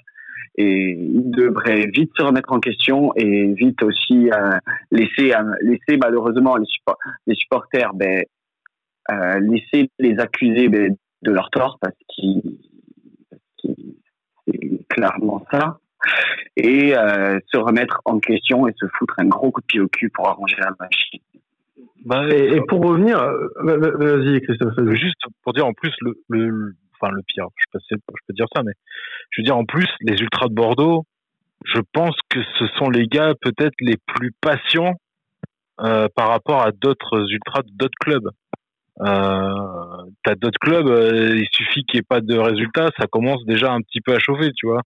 Et ils devraient vite se remettre en question et vite aussi euh, laisser euh, laisser malheureusement les, les supporters ben euh, laisser les accusés ben, de leur tort parce qu'ils c'est clairement ça. Et euh, se remettre en question et se foutre un gros coup de pied au cul pour arranger la machine. Bah, et, pour revenir, euh, vas-y Christophe. Juste pour dire en plus le, le, enfin le pire, je peux, je peux dire ça, mais je veux dire en plus les ultras de Bordeaux, je pense que ce sont les gars peut-être les plus patients euh, par rapport à d'autres ultras d'autres clubs. Euh, T'as d'autres clubs, euh, il suffit qu'il n'y ait pas de résultats, ça commence déjà un petit peu à chauffer, tu vois.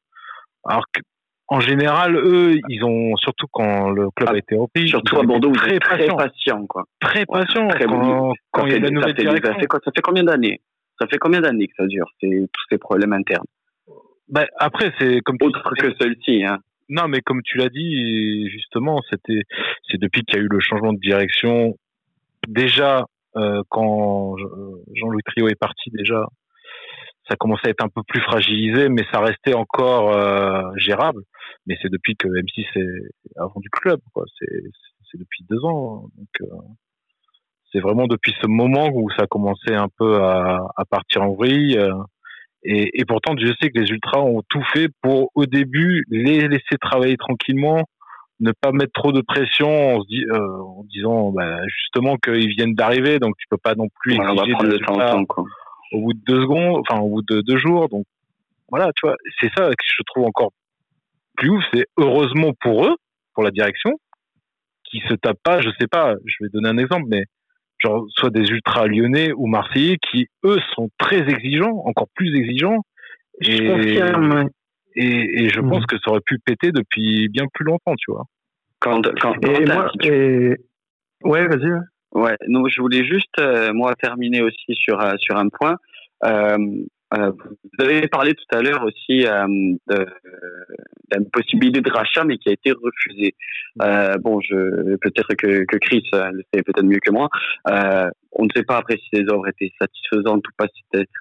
Alors que, en général, eux, ils ont surtout quand le club a été repris, surtout à Bordeaux, très, très patient, quoi. Très patient. quand, quand il y a la nouvelle direction. Ça fait, ça fait combien d'années? Ça fait combien d'années que ça dure C'est tous ces problèmes internes? Ben, après, c'est comme autre que celle-ci, hein. Non, mais comme tu l'as dit, justement, c'était c'est depuis qu'il y a eu le changement de direction. Déjà, quand Jean-Louis Trio est parti déjà, ça commençait à être un peu plus fragilisé, mais ça restait encore euh, gérable. Mais c'est depuis que M6 est avant du club, quoi. C'est depuis deux ans. Hein. Donc euh, c'est vraiment depuis ce moment où ça a commencé un peu à, à partir en vrille. Euh, et, et, pourtant, je sais que les ultras ont tout fait pour au début les laisser travailler tranquillement, ne pas mettre trop de pression en, se dit, euh, en disant bah, justement qu'ils viennent d'arriver, donc tu peux pas non plus exiger de temps, quoi. au bout de deux secondes, enfin au bout de deux jours. Donc voilà, tu vois, c'est ça que je trouve encore plus ouf, c'est heureusement pour eux, pour la direction, qui se tapent pas, je sais pas, je vais donner un exemple, mais genre soit des ultras lyonnais ou marseillais qui eux sont très exigeants, encore plus exigeants. Et, je confirme. Et, et je pense mhm. que ça aurait pu péter depuis bien plus longtemps, tu vois. Quand, quand, et moi, et... ouais, vas-y. Ouais, non, je voulais juste euh, moi terminer aussi sur euh, sur un point. Euh, euh, vous avez parlé tout à l'heure aussi euh, d'une possibilité de rachat, mais qui a été refusée. Euh, bon, je peut-être que, que Chris le sait peut-être mieux que moi. on ne sait pas après si les offres étaient satisfaisantes ou pas,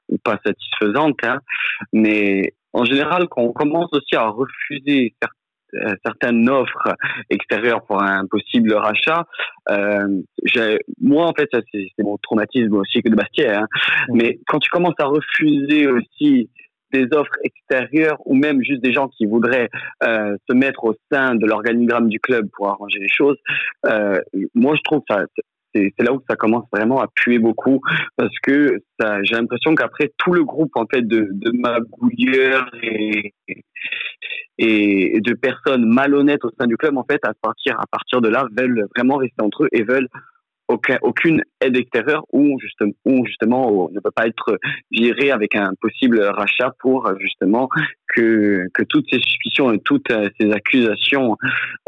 ou pas satisfaisantes, hein, mais en général, quand on commence aussi à refuser certaines offres extérieures pour un possible rachat. Euh, moi, en fait, c'est mon traumatisme aussi que de Bastier. Hein. Mais quand tu commences à refuser aussi des offres extérieures ou même juste des gens qui voudraient euh, se mettre au sein de l'organigramme du club pour arranger les choses, euh, moi je trouve ça c'est là où ça commence vraiment à puer beaucoup parce que j'ai l'impression qu'après tout le groupe en fait de, magouilleurs et, de personnes malhonnêtes au sein du club en fait à partir à partir de là veulent vraiment rester entre eux et veulent aucun, aucune aide extérieure ou justement, ou justement on ne peut pas être viré avec un possible rachat pour justement que, toutes ces suspicions et toutes ces accusations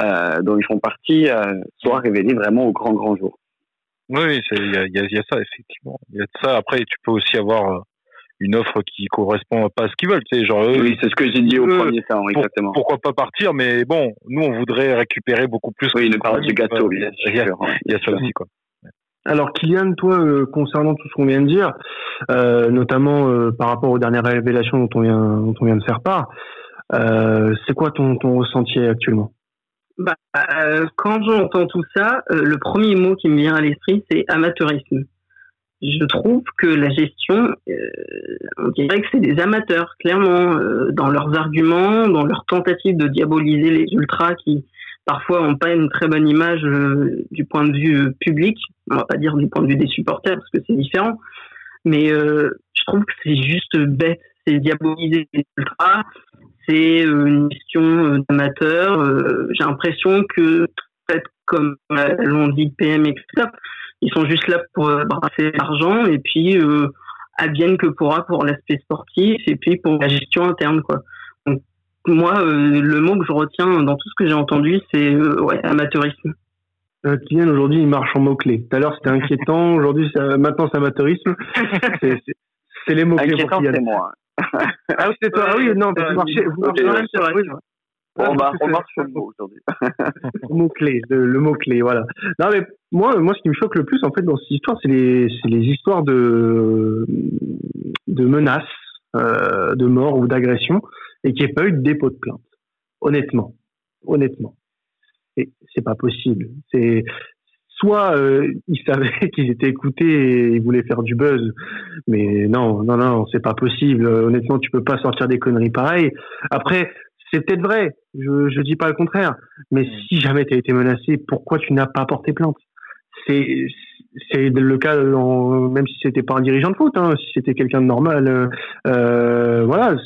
euh, dont ils font partie euh, soient révélées vraiment au grand grand jour. Oui, il y a, y a, ça effectivement. Il y a ça. Après, tu peux aussi avoir euh, une offre qui correspond pas à ce qu'ils veulent. Tu sais, genre, oui, c'est ce que j'ai dit au premier temps, exactement. Pourquoi pas partir Mais bon, nous, on voudrait récupérer beaucoup plus. Oui, une part du gâteau, bien sûr. Il y a ça aussi, quoi. Alors Kylian, toi, euh, concernant tout ce qu'on vient de dire, euh, notamment euh, par rapport aux dernières révélations dont on vient, dont on vient de faire part, c'est quoi ton, ton ressenti actuellement? Bah, Quand j'entends tout ça, le premier mot qui me vient à l'esprit, c'est amateurisme. Je trouve que la gestion, on dirait que c'est des amateurs, clairement, dans leurs arguments, dans leur tentative de diaboliser les ultras qui parfois n'ont pas une très bonne image du point de vue public. On va pas dire du point de vue des supporters parce que c'est différent, mais euh, je trouve que c'est juste bête, c'est diaboliser les ultras, c'est euh, une question euh, d'amateur. J'ai l'impression que fait comme l'ont dit PM et tout ils sont juste là pour brasser l'argent et puis advienne que pourra pour l'aspect sportif et puis pour la gestion interne quoi. Donc moi le mot que je retiens dans tout ce que j'ai entendu c'est ouais amateurisme. Euh, Kylian, aujourd'hui, il marche en mots-clés. Tout à l'heure, c'était inquiétant. Aujourd'hui, maintenant, c'est amateurisme. [laughs] C'est les mots-clés pour Kylian. c'est moi. Ah, oui, c'est toi. Ah oui, non, vous marchez, vous marchez okay, sur oui, on, va, on marche sur le mot aujourd'hui. le [laughs] mot-clé, le, mot-clé, voilà. Non, mais moi, moi, ce qui me choque le plus, en fait, dans cette histoire, c'est les, les histoires de, de menaces, euh, de mort ou d'agression, et qu'il n'y ait pas eu de dépôt de plainte. Honnêtement. Honnêtement c'est pas possible. C'est soit euh, ils savaient [laughs] qu'ils étaient écoutés et ils voulaient faire du buzz, mais non, non, non, c'est pas possible. Honnêtement, tu peux pas sortir des conneries pareilles. Après, c'est peut-être vrai. Je je dis pas le contraire, mais mm. si jamais tu as été menacé, pourquoi tu n'as pas porté plainte? C'est c'est le cas même si c'était pas un dirigeant de foot, hein, si c'était quelqu'un de normal, euh, euh voilà,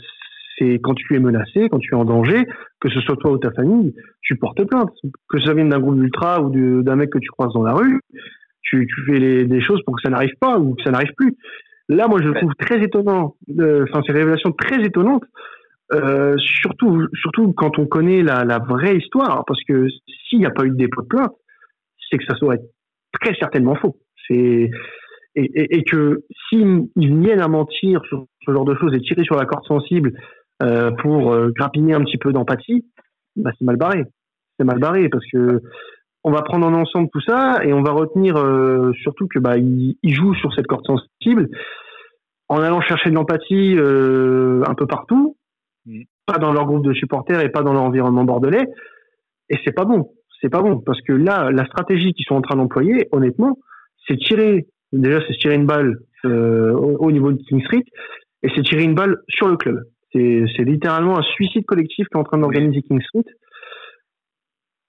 c'est quand tu es menacé, quand tu es en danger, que ce soit toi ou ta famille, tu portes plainte. Que ça vienne d'un groupe ultra ou d'un mec que tu croises dans la rue, tu, tu fais les, des choses pour que ça n'arrive pas ou que ça n'arrive plus. Là, moi, je le trouve très étonnant. Euh, enfin, ces révélations très étonnantes. Euh, surtout, surtout quand on connaît la, la vraie histoire, parce que s'il n'y a pas eu de dépôt de plainte, c'est que ça serait très certainement faux. C'est et, et, et, que s'ils viennent à mentir sur ce genre de choses et tirer sur la corde sensible euh, pour euh, grappiner un petit peu d'empathie, bah, c'est mal barré. C'est mal barré parce que on va prendre en ensemble tout ça et on va retenir euh, surtout que bah ils, jouent sur cette corde sensible en allant chercher de l'empathie un peu partout, mm. pas dans leur groupe de supporters et pas dans leur environnement bordelais. Et c'est pas bon. C'est pas bon parce que là, la stratégie qu'ils sont en train d'employer, honnêtement, c'est tirer déjà c'est tirer une balle au, au niveau de King Street et c'est tirer une balle sur le club. C'est littéralement un suicide collectif qui est en train d'organiser King Street.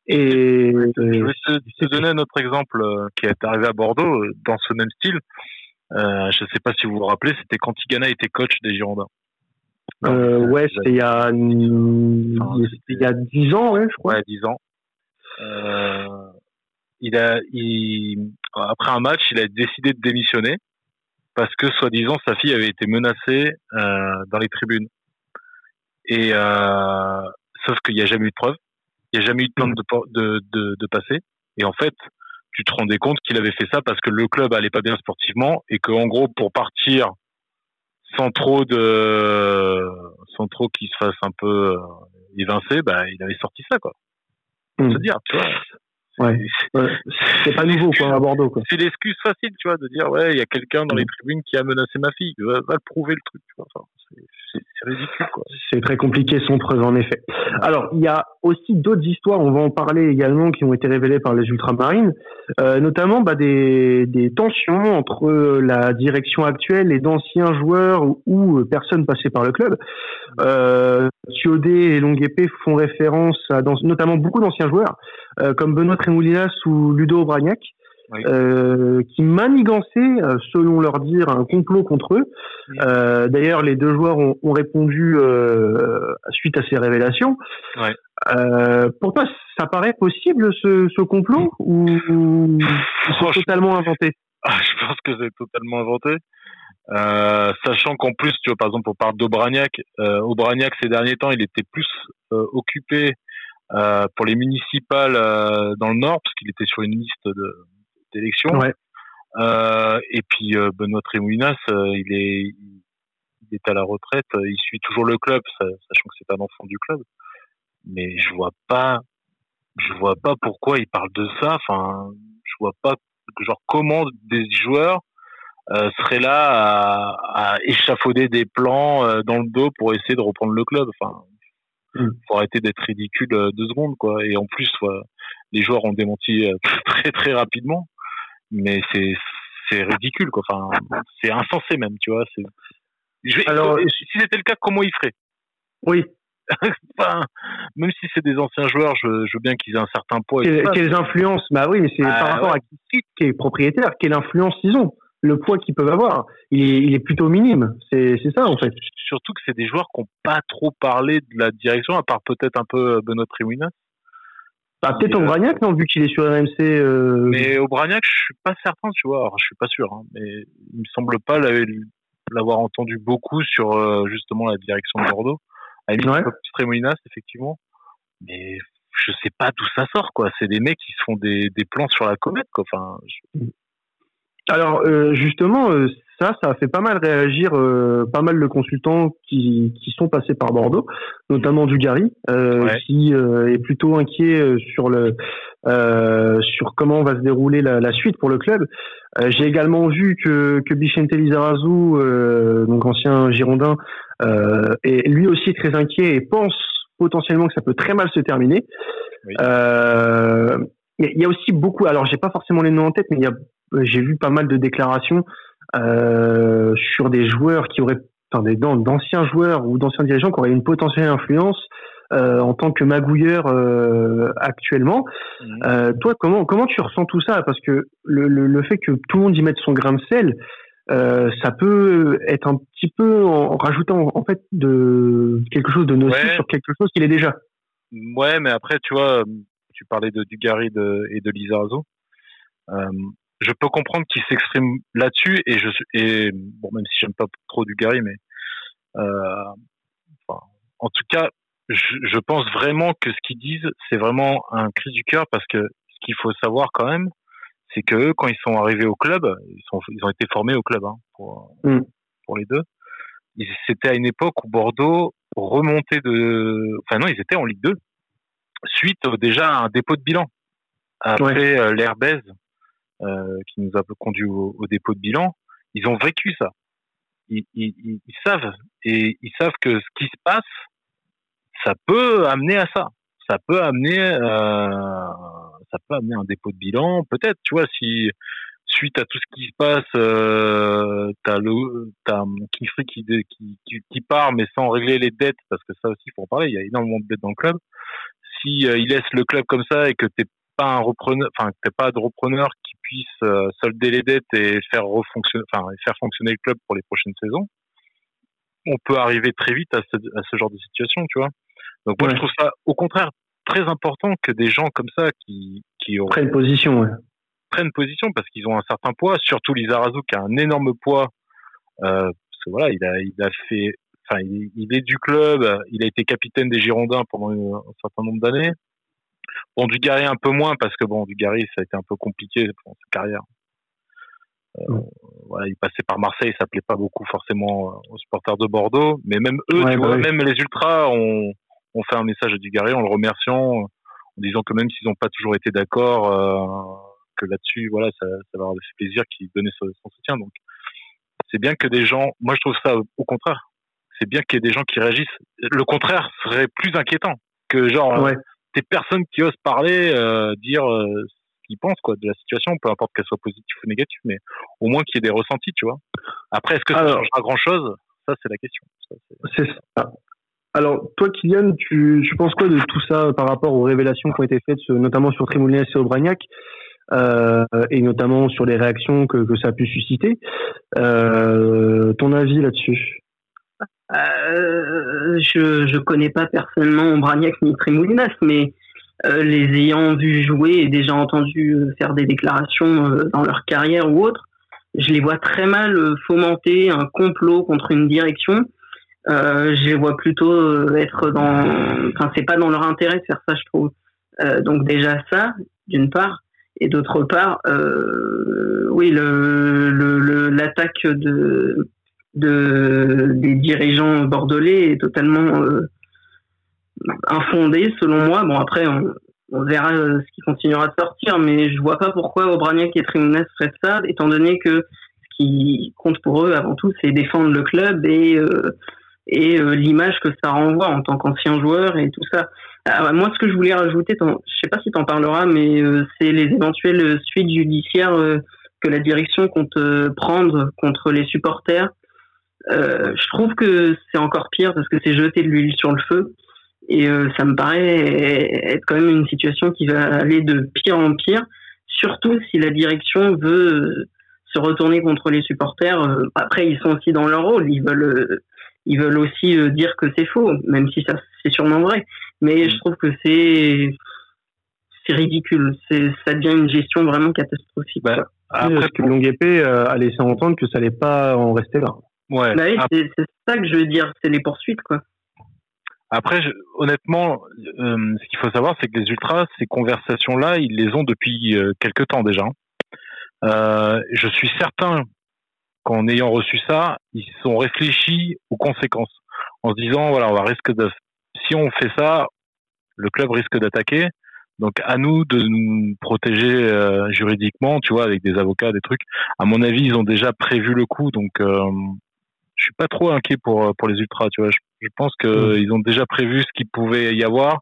Et je vais te, donner un autre exemple euh, qui est arrivé à Bordeaux euh, dans ce même style. Euh, je ne sais pas si vous vous rappelez, c'était quand Tigana était coach des Girondins. Euh, ouais, c'était il y a il y a dix ans, ouais, je crois. Ouais, dix ans. Euh, il a, il, après un match, il a décidé de démissionner parce que soi-disant sa fille avait été menacée euh, dans les tribunes. Et euh, sauf qu'il n'y a jamais eu de preuve, il n'y a jamais eu de plainte de, de, de, passer. Et en fait, tu te rendais compte qu'il avait fait ça parce que le club allait pas bien sportivement et que en gros pour partir sans trop de sans trop qu'il se fasse un peu euh, évincer, bah il avait sorti ça quoi. Se dire, tu vois. Ouais. C'est pas nouveau quoi à Bordeaux quoi. C'est l'excuse facile, tu vois, de dire ouais, il y a quelqu'un dans les tribunes qui a menacé ma fille. Va, va le prouver le truc, tu vois. Enfin, c'est ridicule. C'est très compliqué sans preuve en effet. Alors il y a aussi d'autres histoires, on va en parler également, qui ont été révélées par les ultramarines, euh, notamment bah, des, des, tensions entre la direction actuelle et d'anciens joueurs ou, personnes passées par le club. Euh, et Longuepé font référence à dans, notamment beaucoup d'anciens joueurs, euh, comme Benoît Tremoulinas ou Ludo Obraniak, euh, qui manigançaient, euh, selon leur dire, un complot contre eux. Euh, D'ailleurs, les deux joueurs ont, ont répondu suite à ces révélations. Pour toi, ça paraît possible ce, ce complot ou, ou c'est totalement inventé? ah, [laughs] Je pense que c'est totalement inventé. Euh, sachant qu'en plus, tu vois, par exemple, on parle d'Aubragnac. Euh, Aubragnac, ces derniers temps, il était plus occupé pour les municipales dans le Nord, parce qu'il était sur une liste de, d'élection. Euh, et puis euh, Benoît Trémoulinas, euh, il est il est à la retraite, il suit toujours le club, sachant que c'est un enfant du club. Mais je vois pas, je vois pas pourquoi il parle de ça. Enfin, je vois pas genre comment des joueurs euh, seraient là à, à, échafauder des plans dans le dos pour essayer de reprendre le club. Enfin, mm. faut arrêter d'être ridicule deux secondes quoi. Et en plus, les joueurs ont démenti [laughs] très très rapidement mais c'est c'est ridicule quoi. Enfin, c'est insensé même, tu vois. Alors, si c'était le cas, comment ils feraient? Oui. [laughs] enfin, même si c'est des anciens joueurs, je, je veux bien qu'ils aient un certain poids. quelles influences Bah oui, mais c'est par ah, rapport à qui, qui est propriétaire. Quelle influence ils ont Le poids qu'ils peuvent avoir, il est, il est plutôt minime. C'est ça en fait. Surtout que c'est des joueurs qui n'ont pas trop parlé de la direction, à part peut-être un peu Benoît Triwinas. Bah, peut-être Aubragnac, non, vu qu'il est sur RMC. Euh... Mais Aubragnac, je suis pas certain, tu vois. Alors, je suis pas sûr, hein, mais il me semble pas l'avoir entendu beaucoup sur euh, justement la direction de Bordeaux. À ouais. Trémolinas, effectivement. Mais je sais pas d'où ça sort, quoi. C'est des mecs qui se font des, des plans sur la comète, quoi. Enfin. Alors, euh, justement, euh, ça, ça a fait pas mal réagir euh, pas mal de consultants qui, qui sont passés par Bordeaux, notamment Dugarry, euh, qui euh, est plutôt inquiet euh, sur le sur comment va se dérouler la, la suite pour le club. J'ai également vu que que Bichente Lizarazu, donc ancien Girondin, est lui aussi très inquiet et pense potentiellement que ça peut très mal se terminer. Il y a aussi beaucoup. Alors, j'ai pas forcément les noms en tête, mais il y a j'ai vu pas mal de déclarations euh, sur des joueurs qui auraient, enfin, des d'anciens joueurs ou d'anciens dirigeants qui auraient une potentielle influence euh, en tant que magouilleur euh, actuellement. Mmh. Euh, toi, comment comment tu ressens tout ça? Parce que le, le, le, fait que tout le monde y mette son grain de sel, euh, ça peut être un petit peu en, rajoutant en fait de quelque chose de nocif sur quelque chose qu'il est déjà. Ouais, mais après, tu vois, tu parlais de Dugarry de, et de Lizarazo. Euh, je peux comprendre qu'il s'exprime là-dessus et je et bon même si j'aime pas trop du Gary mais euh, enfin, en tout cas je, je, pense vraiment que ce qu'ils disent c'est vraiment un cri du cœur parce que ce qu'il faut savoir quand même c'est que eux quand ils sont arrivés au club ils sont ils ont été formés au club hein, pour mm. pour les deux. C'était à une époque où Bordeaux remontait de enfin non ils étaient en Ligue 2 suite déjà à un dépôt de bilan. Après euh, l'Airbez euh, qui nous a conduit au, au, dépôt de bilan, ils ont vécu ça. Ils, ils, ils, savent et ils savent que ce qui se passe, ça peut amener à ça. Ça peut amener, euh, ça peut amener un dépôt de bilan. Peut-être, tu vois, si suite à tout ce qui se passe, euh, t'as le, t'as Kifri qui, qui, qui, qui, part, mais sans régler les dettes, parce que ça aussi, il faut en parler. Il y a énormément de dettes dans le club. Si euh, il laisse le club comme ça et que t'es pas un repreneur, enfin, que t'es pas de repreneur qui puisse euh, solder les dettes et faire refonctionner, enfin, faire fonctionner le club pour les prochaines saisons, on peut arriver très vite à ce, à ce genre de situation, tu vois. Donc moi, je trouve ça, au contraire, très important que des gens comme ça qui, qui prennent position, ouais. prennent position parce qu'ils ont un certain poids, surtout Lizarazu qui a un énorme poids, euh, parce que voilà, il a, il a fait, enfin, il, il, est du club, il a été capitaine des Girondins pendant un certain nombre d'années. Bon, Dugarry un peu moins parce que bon, Dugarry ça a été un peu compliqué pour sa carrière. Euh, voilà, il passait par Marseille, ça plaît pas beaucoup forcément euh, aux supporters de Bordeaux, mais même eux, tu bah vois, même les ultras ont, ont fait un message à Dugarry en le remerciant, en disant que même s'ils n'ont pas toujours été d'accord, euh, que là-dessus, voilà, ça, ça leur fait plaisir qu'ils donnaient son, soutien. Donc, c'est bien que des gens, moi je trouve ça au contraire, c'est bien qu'il y ait des gens qui réagissent. Le contraire serait plus inquiétant que genre ouais. Des personnes qui osent parler, dire ce qu'ils pensent quoi de la situation, peu importe qu'elle soit positive ou négative, mais au moins qu'il y ait des ressentis, tu vois. Après, est-ce que ça changera grand chose Ça, c'est la question. C'est ça. Alors, toi, Kylian, tu, tu penses quoi de tout ça par rapport aux révélations qui ont été faites, notamment sur Trémoulines et Aubragnac, euh, et notamment sur les réactions que, que ça a pu susciter euh, Ton avis là-dessus? Euh, Je je connais pas personnellement Aubragnac ni Trémoulinas, mais euh, les ayant vus jouer et déjà entendu faire des déclarations euh, dans leur carrière ou autre, je les vois très mal fomenter un complot contre une direction euh, je les vois plutôt euh, être dans. Enfin, c'est pas dans leur intérêt de faire ça, je trouve. Euh, donc déjà ça, d'une part, et d'autre part, euh, oui, l'attaque de, de des dirigeants bordelais est totalement euh, infondée, selon moi. Bon, après, on, verra ce qui continuera de sortir, mais je vois pas pourquoi Aubragnac et Trimounas feraient ça, étant donné que ce qui compte pour eux avant tout, c'est défendre le club et euh, et euh, l'image que ça renvoie en tant qu'ancien joueur et tout ça. Alors, moi, ce que je voulais rajouter, je sais pas si tu en parleras, mais euh, c'est les éventuelles suites judiciaires euh, que la direction compte prendre contre les supporters. Je trouve que c'est encore pire parce que c'est jeter de l'huile sur le feu. Et ça me paraît être quand même une situation qui va aller de pire en pire, surtout si la direction veut se retourner contre les supporters. Après, ils sont aussi dans leur rôle, ils veulent ils veulent aussi euh, dire que c'est faux, même si ça c'est sûrement vrai. Mais je trouve que c'est c'est ridicule. C'est ça devient une gestion vraiment catastrophique. Bah, après, que Longue Épée euh, a laissé entendre que ça allait pas en rester là. Ouais. Bah c'est ça que je veux dire. C'est les poursuites, quoi. Après, honnêtement, euh, ce qu'il faut savoir, c'est que les ultras, ces conversations-là, ils les ont depuis euh, quelques temps déjà. Euh, je suis certain qu'en ayant reçu ça, ils sont réfléchis aux conséquences, en se disant voilà, on va risque de, si on fait ça, le club risque d'attaquer. Donc à nous de nous protéger euh, juridiquement, tu vois, avec des avocats, des trucs. À mon avis, ils ont déjà prévu le coup, donc euh, je suis pas trop inquiet pour pour les ultras, tu vois. Je, pense que mmh. ils ont déjà prévu ce qu'il pouvait y avoir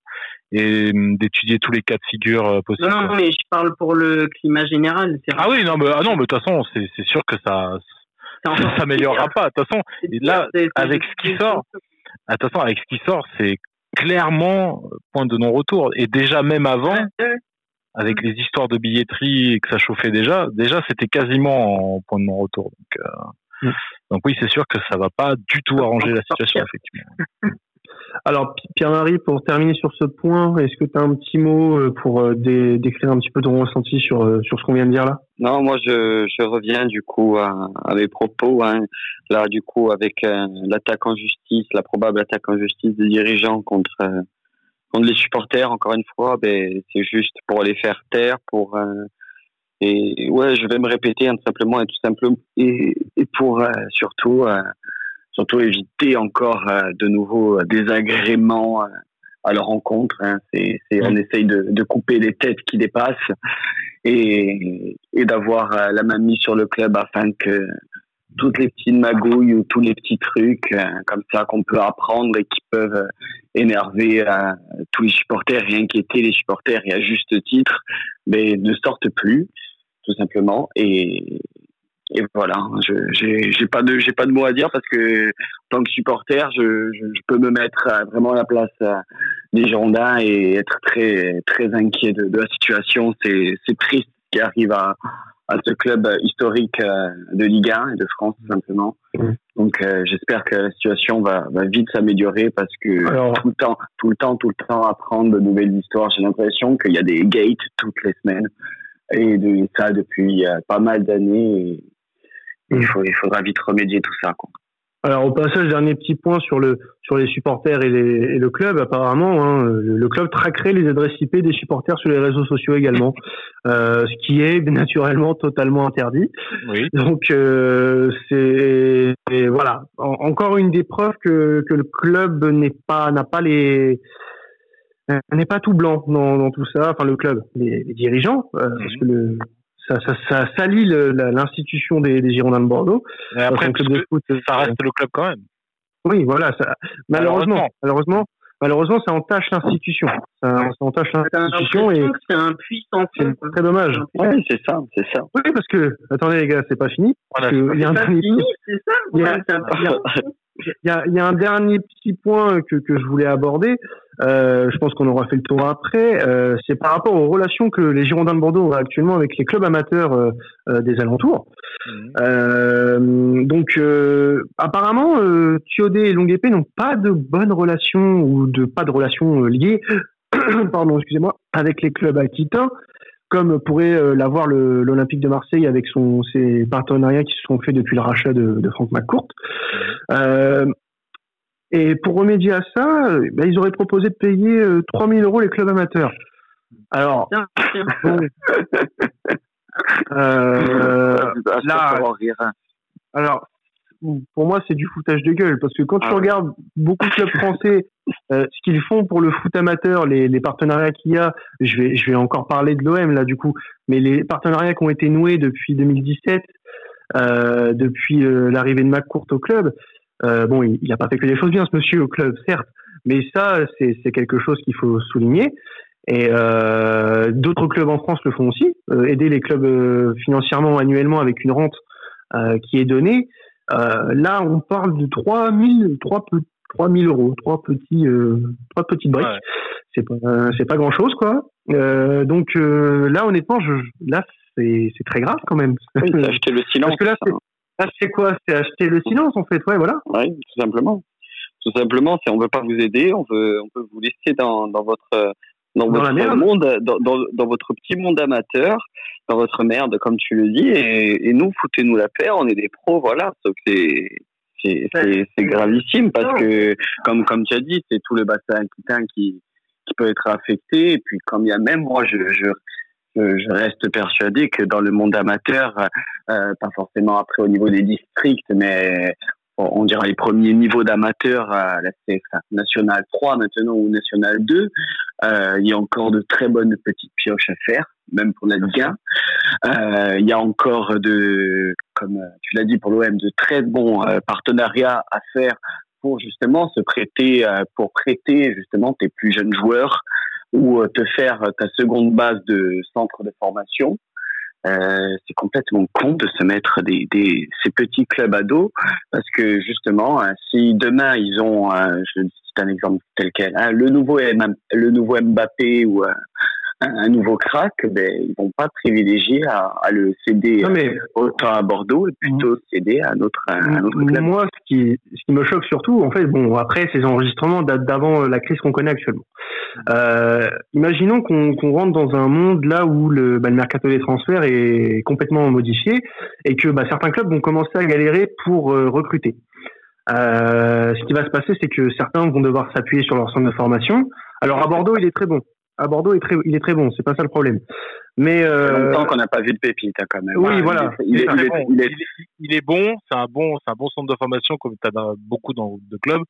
et hum, d'étudier tous les cas de figure euh, possibles. Non, non, mais je parle pour le climat général. Ah oui, non, mais ah non, mais de toute façon, c'est sûr que ça ça s'améliorera pas. De toute façon, là, avec ce qui sort, attention, avec ce qui sort, c'est clairement point de non-retour. Et déjà, même avant, avec les histoires de billetterie et que ça chauffait déjà, déjà, c'était quasiment en point de non-retour. Donc, euh. Donc oui, c'est sûr que ça va pas du tout arranger la situation, effectivement. Alors, Pierre-Marie, pour terminer sur ce point, est-ce que tu as un petit mot euh, pour euh, décrire un petit peu ton ressenti sur, euh, sur ce qu'on vient de dire là? Non, moi, je, je reviens du coup à, mes propos. Hein. Là, du coup, avec l'attaque en justice, la probable attaque en justice des dirigeants contre, contre les supporters, encore une fois, ben, c'est juste pour les faire taire, pour... et ouais, je vais me répéter hein, simplement et tout simplement, et, et pour surtout surtout éviter encore euh, de nouveaux euh, désagréments euh, à leur rencontre. Hein. C'est, on essaye de, de, couper les têtes qui dépassent et, et d'avoir la main mise sur le club afin que toutes les petites magouilles ou tous les petits trucs comme ça qu'on peut apprendre et qui peuvent énerver tous les supporters et inquiéter les supporters et à juste titre, mais ne sortent plus tout simplement et, et voilà, je j'ai pas de j'ai pas de mots à dire parce que en tant que supporter, je, je, peux me mettre vraiment à la place euh, des Girondins et être très très inquiet de, de la situation. C'est c'est triste ce qui arrive à à ce club historique euh, de Ligue 1 et de France tout simplement. Donc euh, j'espère que la situation va, va vite s'améliorer parce que tout le temps, tout le temps, tout le temps apprendre de nouvelles histoires. J'ai l'impression qu'il y a des gates toutes les semaines et de ça depuis pas mal d'années il, faut, il faudra vite remédier tout ça. Quoi. Alors au passage, dernier petit point sur le sur les supporters et, les, et le club. Apparemment, hein, le, club traquerait les adresses IP des supporters sur les réseaux sociaux également, [laughs] euh, ce qui est naturellement totalement interdit. Oui. Donc euh, c'est voilà encore une des preuves que que le club n'est pas n'a pas les n'est pas tout blanc dans, dans tout ça. Enfin le club, les, les dirigeants, euh, mhm. parce que le ça, ça, ça salit l'institution des, des, Girondins de Bordeaux. Mais après, club de foot, ça reste le club quand même. Oui, voilà. Ça, malheureusement, malheureusement, malheureusement, ça entache l'institution. Ça, ça entache l'institution et c'est un puissant. C'est très dommage. Oui, c'est ça, c'est ça. Oui, parce que attendez les gars, c'est pas fini. Voilà, il y a un dernier. C'est ça. Il y, a, [laughs] il, y a, il y a un dernier petit point que, que je voulais aborder. Euh, je pense qu'on aura fait le tour après. Euh, c'est par rapport aux relations que les Girondins de Bordeaux ont actuellement avec les clubs amateurs euh, euh des alentours. Mmh. Euh, donc, apparemment, euh, et Longue Épée n'ont pas de bonnes relations ou de pas de relations liées, [coughs] pardon, excusez-moi, avec les clubs aquitains comme pourrait l'avoir l'Olympique de Marseille avec son, ses partenariats qui se sont faits depuis le rachat de, de Franck McCourt. Mmh. Et pour remédier à ça, euh, ben, ils auraient proposé de payer 3000 euh, euros les clubs amateurs. Alors, [laughs] euh, là, alors, pour moi, c'est du foutage de gueule parce que quand tu ah regardes beaucoup de clubs français, ce qu'ils font pour le foot amateur, les, les partenariats qu'il y a, je vais, je vais encore parler de l'OM là du coup, mais les partenariats qui ont été noués depuis 2017, euh, depuis l'arrivée de McCourt au club, euh, bon, il n'a pas fait que des choses bien, ce monsieur, au club, certes, mais ça, c'est quelque chose qu'il faut souligner. Et euh, d'autres clubs en France le font aussi, euh, aider les clubs financièrement annuellement avec une rente qui est donnée. là, on parle de 3 000, 3, 3 000 euros, trois petits, trois petites briques. C'est pas, c'est pas grand chose, quoi. donc là, honnêtement, je, là, c'est très grave quand même. Oui, acheter le silence. [laughs] Parce que là, ah, c'est quoi? C'est acheter le silence, en fait, ouais, voilà. Oui, tout simplement. Tout simplement, si on veut pas vous aider, on veut, on peut vous laisser dans, dans votre, dans, votre monde, dans, dans, dans, votre petit monde amateur, dans votre merde, comme tu le dis, et, et nous, foutez-nous la paix, on est des pros, voilà. Que c'est, c'est, c'est, gravissime parce que, comme, comme tu as dit, c'est tout le bassin qui, qui peut être affecté, et puis quand il y a même, moi, je, je je reste persuadé que dans le monde amateur, euh, pas forcément après au niveau des districts, mais on dira les premiers niveaux d'amateurs à la National 3 maintenant ou National 2, euh, il y a encore de très bonnes petites pioches à faire, même pour la Ligue 1. Euh, il y a encore de, comme tu l'as dit pour l'OM, de très bons euh, partenariats à faire pour justement se prêter, euh, pour prêter justement tes plus jeunes joueurs ou euh, te faire ta seconde base de centre de formation. Euh, c'est complètement con de se mettre des, des, ces petits clubs ados parce que justement, hein, si demain ils ont, je cite un exemple tel quel, hein, le nouveau le nouveau Mbappé ou un nouveau crack, ben, ils vont pas privilégier à, à le céder mais, autant à Bordeaux et plutôt céder à un autre, un autre club. Moi, ce qui, ce qui me choque surtout, en fait, bon, après, ces enregistrements datent d'avant la crise qu'on connaît actuellement. Euh, imaginons qu'on rentre dans un monde là où le, bah, le mercato des transferts est complètement modifié et que bah, certains clubs vont commencer à galérer pour euh, recruter. Euh, ce qui va se passer, c'est que certains vont devoir s'appuyer sur leur centre de formation. Alors à Bordeaux, il est très bon à Bordeaux, il est très, il est très bon. C'est pas ça le problème. Mais euh... longtemps qu'on n'a pas vu de pépite hein, quand même. Oui, voilà. Il est, bon. Il est, bon. C'est un bon, c'est un bon centre de formation comme tu as beaucoup dans de clubs.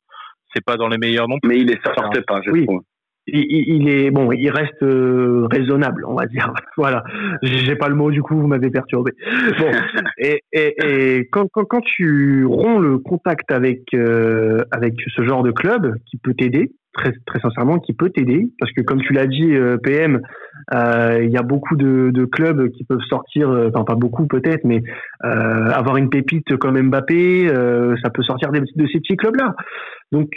C'est pas dans les meilleurs non plus. Mais il est sortait pas, je oui. trouve. Il, il, est bon, il reste euh, raisonnable, on va dire. [laughs] voilà, j'ai pas le mot du coup, vous m'avez perturbé. Bon, [laughs] et, et, et quand, quand, quand, tu romps le contact avec euh, avec ce genre de club qui peut t'aider, très, très sincèrement, qui peut t'aider. Parce que comme tu l'as dit, euh, PM, euh, il y a beaucoup de, de, clubs qui peuvent sortir, euh, enfin pas beaucoup peut-être, mais avoir une pépite comme Mbappé, ça peut sortir de, ces petits clubs-là. Donc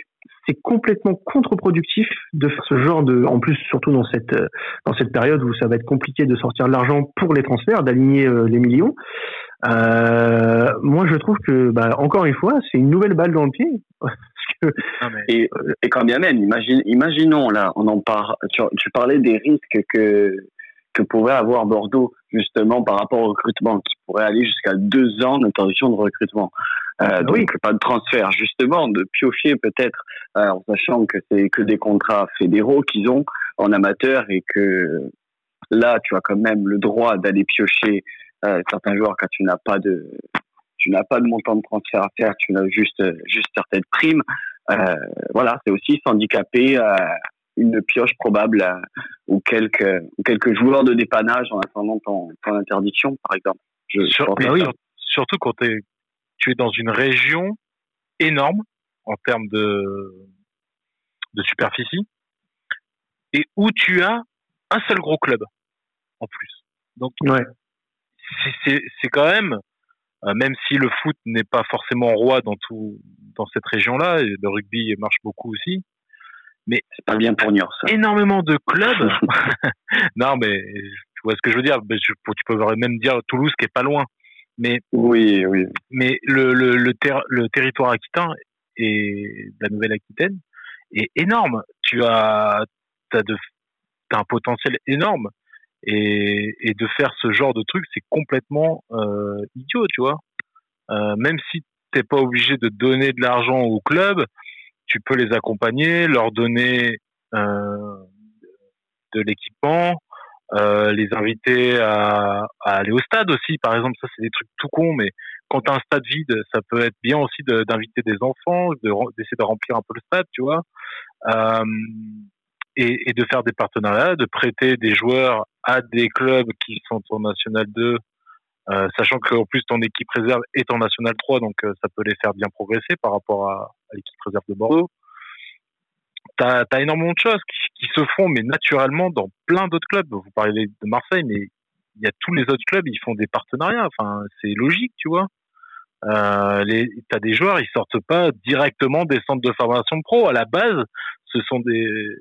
c'est complètement contre-productif de faire ce genre de, en plus surtout dans cette dans cette période où ça va être compliqué de sortir de l'argent pour les transferts, d'aligner les millions. Euh, moi, je trouve que, bah, encore une fois, c'est une nouvelle balle dans le pied. Et, et, quand bien même, imagine, imaginons là, on en parle. Tu, tu, parlais des risques que que pourrait avoir Bordeaux justement par rapport au recrutement, qui pourrait aller jusqu'à deux ans d'interdiction de recrutement. Euh, ah donc pas de transfert, justement, de piocher peut-être euh, en sachant que c'est que des contrats fédéraux qu'ils ont en amateur et que là, tu as quand même le droit d'aller piocher euh, certains joueurs quand tu n'as pas de tu n'as pas de montant de transfert à faire, tu n'as juste juste certaines primes. Euh, voilà, c'est aussi s'handicaper à une pioche probable ou quelques ou quelques joueurs de dépannage en attendant ton, ton interdiction, par exemple. Je, oui, surtout quand es, tu es dans une région énorme en termes de, de superficie, et où tu as un seul gros club en plus. Donc, ouais. c'est quand même, euh, même si le foot n'est pas forcément roi dans tout dans cette région-là, et le rugby marche beaucoup aussi, mais c'est pas bien pour Niort, ça. Énormément de clubs. [laughs] non, mais tu vois ce que je veux dire. Tu peux même dire Toulouse qui est pas loin. Mais oui, oui. Mais le le le, le territoire aquitain et la Nouvelle-Aquitaine est énorme. Tu as t'as de as un potentiel énorme et, et de faire ce genre de truc, c'est complètement euh, idiot, tu vois. Euh, même si t'es pas obligé de donner de l'argent au club, tu peux les accompagner, leur donner euh, de l'équipement, euh, les inviter à, à, aller au stade aussi. Par exemple, ça c'est des trucs tout cons, mais quand tu as un stade vide, ça peut être bien aussi d'inviter des enfants, d'essayer de, remplir un peu le stade, tu vois, euh, et, de faire des partenariats, de prêter des joueurs à des clubs qui sont en National 2, euh, sachant qu'en plus ton équipe réserve est en National 3, donc euh, ça peut les faire bien progresser par rapport à, l'équipe réserve de Bordeaux. T'as as énormément de choses qui, se font, mais naturellement dans plein d'autres clubs. Vous parlez de Marseille, mais il y a tous les autres clubs, ils font des partenariats. Enfin, c'est logique, tu vois. Euh, t'as des joueurs, ils sortent pas directement des centres de formation pro. À la base, ce sont des,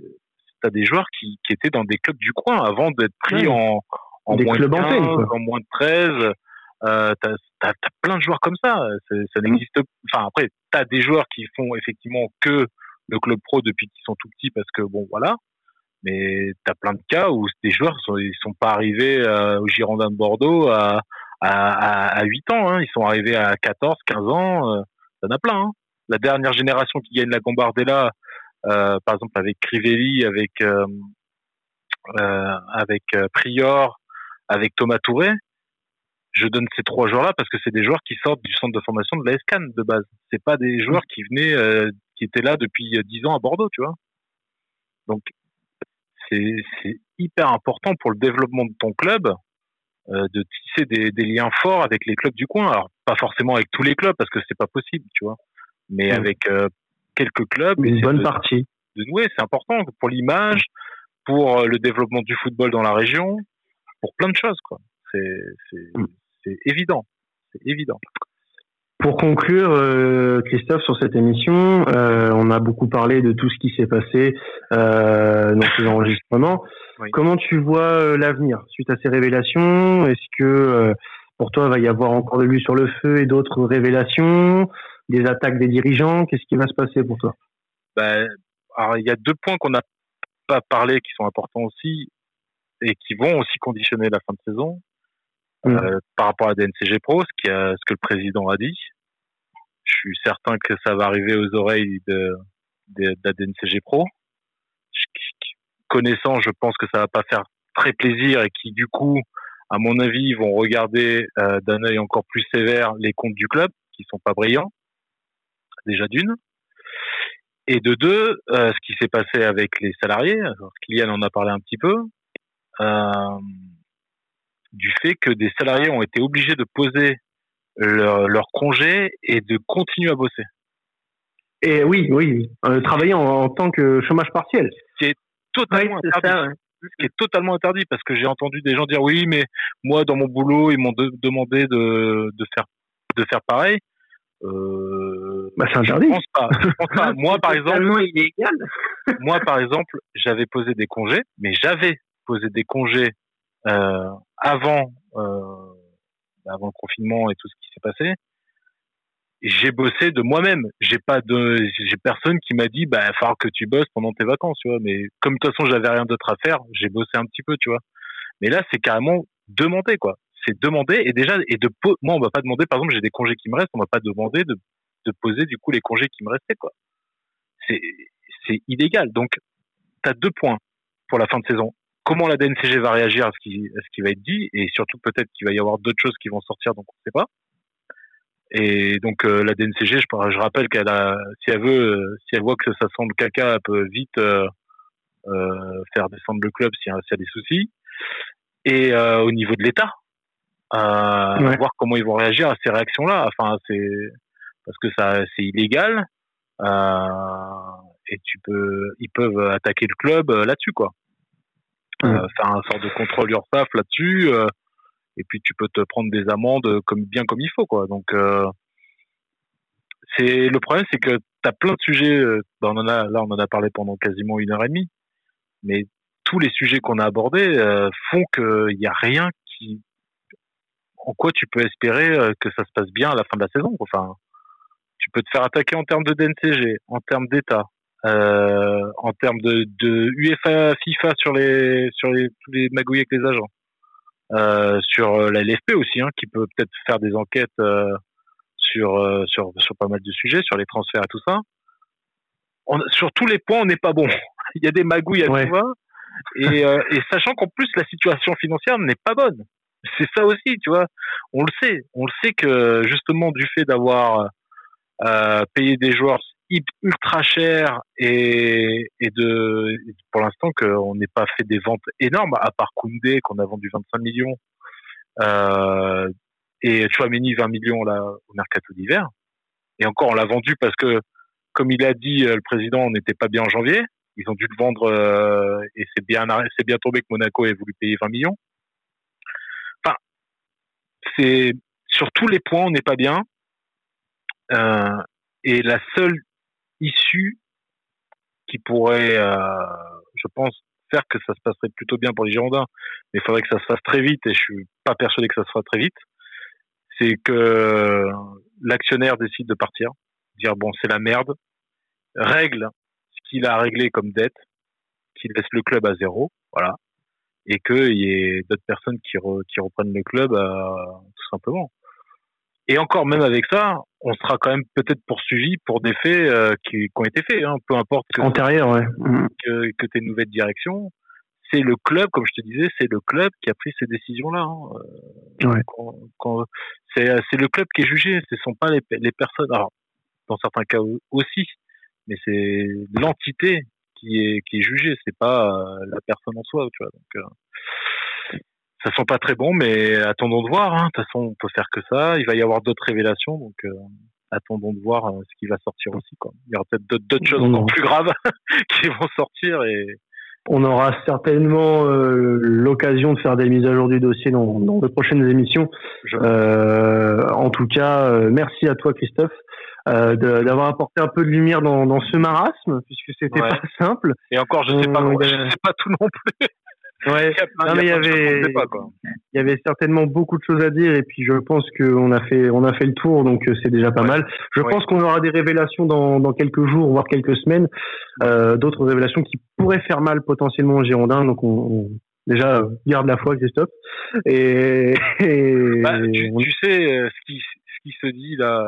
des joueurs qui, qui étaient dans des clubs du coin avant d'être pris en, en moins de 15, en moins de 13. Euh, t'as, t'as plein de joueurs comme ça. ça n'existe. Enfin après, t'as des joueurs qui font effectivement que le club pro depuis qu'ils sont tout petits parce que bon voilà. Mais t'as plein de cas où des joueurs sont, ils sont pas arrivés euh, au Girondin de Bordeaux à à, à, 8 ans. Hein. Ils sont arrivés à 14, 15 ans. Euh, ça en a plein. Hein. La dernière génération qui gagne la Gambardella, euh, par exemple avec Crivelli, avec euh, euh avec euh, Prior, avec Thomas Touré. Je donne ces trois joueurs-là parce que c'est des joueurs qui sortent du centre de formation de la SCAN de base. C'est pas des joueurs qui venaient, qui étaient là depuis 10 ans à Bordeaux, tu vois. Donc c'est hyper important pour le développement de ton club euh, de tisser des, des, liens forts avec les clubs du coin. Alors pas forcément avec tous les clubs parce que c'est pas possible, tu vois, mais avec euh, quelques clubs. Une bonne partie. De nouer, c'est important pour l'image, pour euh, le développement du football dans la région, pour plein de choses, quoi. C'est mm. évident, c'est évident. Pour conclure, euh, Christophe, sur cette émission, euh, on a beaucoup parlé de tout ce qui s'est passé euh, dans ces enregistrements. Comment tu vois l'avenir suite à ces révélations? Est-ce que pour toi, il va y avoir encore de l'huile sur le feu et d'autres révélations, des attaques des dirigeants Qu'est-ce qui va se passer pour toi? Ben, alors, il y a deux points qu'on n'a pas parlé qui sont importants aussi et qui vont aussi conditionner la fin de saison. Mm. Euh, par rapport à DNCG Pro, ce, qui a, ce que le président a dit. Je suis certain que ça va arriver aux oreilles de, de, de la DNCG Pro. connaissant, je pense que ça va pas faire très plaisir et qui du coup, à mon avis, vont regarder euh, d'un œil encore plus sévère les comptes du club, qui sont pas brillants, déjà d'une. Et de deux, euh, ce qui s'est passé avec les salariés, alors Kylian en a parlé un petit peu, euh, du fait que des salariés ont été obligés de poser leur, leur congé et de continuer à bosser. Et oui, oui, euh, travailler en, tant que chômage partiel. C'est totalement interdit. Ce qui est totalement interdit parce que j'ai entendu des gens dire oui, mais moi dans mon boulot ils m'ont demandé de, de faire de faire pareil. Euh, bah, c'est interdit. Je pense pas. Je pense pas. [laughs] moi par exemple, [laughs] moi par exemple, j'avais posé des congés, mais j'avais posé des congés euh, avant euh, avant le confinement et tout ce qui s'est passé, j'ai bossé de moi-même. J'ai pas de, j'ai personne qui m'a dit, bah, il va falloir que tu bosses pendant tes vacances, tu vois. Mais comme de toute façon, j'avais rien d'autre à faire, j'ai bossé un petit peu, tu vois. Mais là, c'est carrément demander, quoi. C'est demander et déjà, et de, moi, on va pas demander, par exemple, j'ai des congés qui me restent, on va pas demander de, de poser, du coup, les congés qui me restaient, quoi. C'est, c'est illégal. Donc, tu as deux points pour la fin de saison comment la DNCG va réagir à ce qui, à ce qui va être dit, et surtout peut-être qu'il va y avoir d'autres choses qui vont sortir, donc on ne sait pas. Et donc euh, la DNCG, je, je rappelle qu'elle a, si elle veut, euh, si elle voit que ça sent le caca, elle peut vite euh, faire descendre le club s'il y, a des soucis. Et au niveau de l'État, voir comment ils vont réagir à ces réactions-là. Enfin, c'est parce que ça, c'est illégal. et tu peux, ils peuvent attaquer le club là-dessus, quoi. faire un sort de contrôle URSAF là-dessus, et puis tu peux te prendre des amendes comme bien comme il faut, quoi. Donc c'est le problème, c'est que tu as plein de sujets. Ben, on en a, là, on en a parlé pendant quasiment une heure et demie, mais tous les sujets qu'on a abordés font qu'il n'y a rien qui en quoi tu peux espérer euh, que ça se passe bien à la fin de la saison. Enfin, tu peux te faire attaquer en termes de DNCG, en termes d'État, euh, en termes de, de UEFA, FIFA sur les sur les tous les magouilles avec les agents, euh, sur la LFP aussi, hein, qui peut peut-être faire des enquêtes euh, sur euh, sur sur pas mal de sujets, sur les transferts et tout ça. On, sur tous les points, on n'est pas bon. [laughs] Il y a des magouilles à ouais. tout et, et sachant qu'en plus la situation financière n'est pas bonne c'est ça aussi, tu vois. On le sait, on le sait que justement du fait d'avoir euh, payé des joueurs ultra chers et, et de pour l'instant qu'on n'ait pas fait des ventes énormes à part Koundé qu'on a vendu 25 millions. Euh, et Chouameni 20 millions là au mercato d'hiver. Et encore on l'a vendu parce que comme il a dit euh, le président on n'était pas bien en janvier. Ils ont dû le vendre euh, et c'est bien c'est bien tombé que Monaco ait voulu payer 20 millions. C'est sur tous les points, on n'est pas bien. Euh, et la seule issue qui pourrait, euh, je pense, faire que ça se passerait plutôt bien pour les Girondins, mais il faudrait que ça se fasse très vite, et je suis pas persuadé que ça se fasse très vite, c'est que l'actionnaire décide de partir, dire bon c'est la merde, règle ce qu'il a réglé comme dette, qu'il laisse le club à zéro, voilà, et qu'il y ait d'autres personnes qui, re, qui reprennent le club euh, tout simplement. Et encore même avec ça, on sera quand même peut-être poursuivi pour des faits euh, qui, qui, ont été faits, hein, peu importe que, Antérieur, ouais. Mm. que, que tes nouvelles directions. C'est le club, comme je te disais, c'est le club qui a pris ces décisions-là. Hein. Euh, ouais. c'est le club qui est jugé, ce ne sont pas les, les personnes. Alors, dans certains cas aussi, mais c'est l'entité qui est qui est jugé, c'est pas euh, la personne en soi, tu vois. Donc euh, ça sent pas très bon, mais attendons de voir. Hein. De toute façon, on peut faire que ça. Il va y avoir d'autres révélations, donc euh, attendons de voir ce qui va sortir aussi. Quoi. Il y aura peut-être d'autres choses encore plus graves [laughs] qui vont sortir et on aura certainement euh, l'occasion de faire des mises à jour du dossier dans, dans de prochaines émissions. Euh, en tout cas, euh, merci à toi Christophe euh, d'avoir apporté un peu de lumière dans, dans ce marasme, puisque c'était ouais. pas [laughs] simple. Et encore, je sais pas, euh, je sais pas tout non plus. Ouais. non, mais il y avait, il y avait certainement beaucoup de choses à dire et puis je pense qu'on a fait, on a fait le tour donc euh, c'est déjà pas ouais. mal. Je ouais. pense qu'on aura des révélations dans, dans quelques jours voire quelques semaines, euh, d'autres révélations qui pourraient faire mal potentiellement aux Girondins donc on, on déjà garde la foi Christophe et, et bah, tu, tu, sais euh, ce qui, ce qui se dit là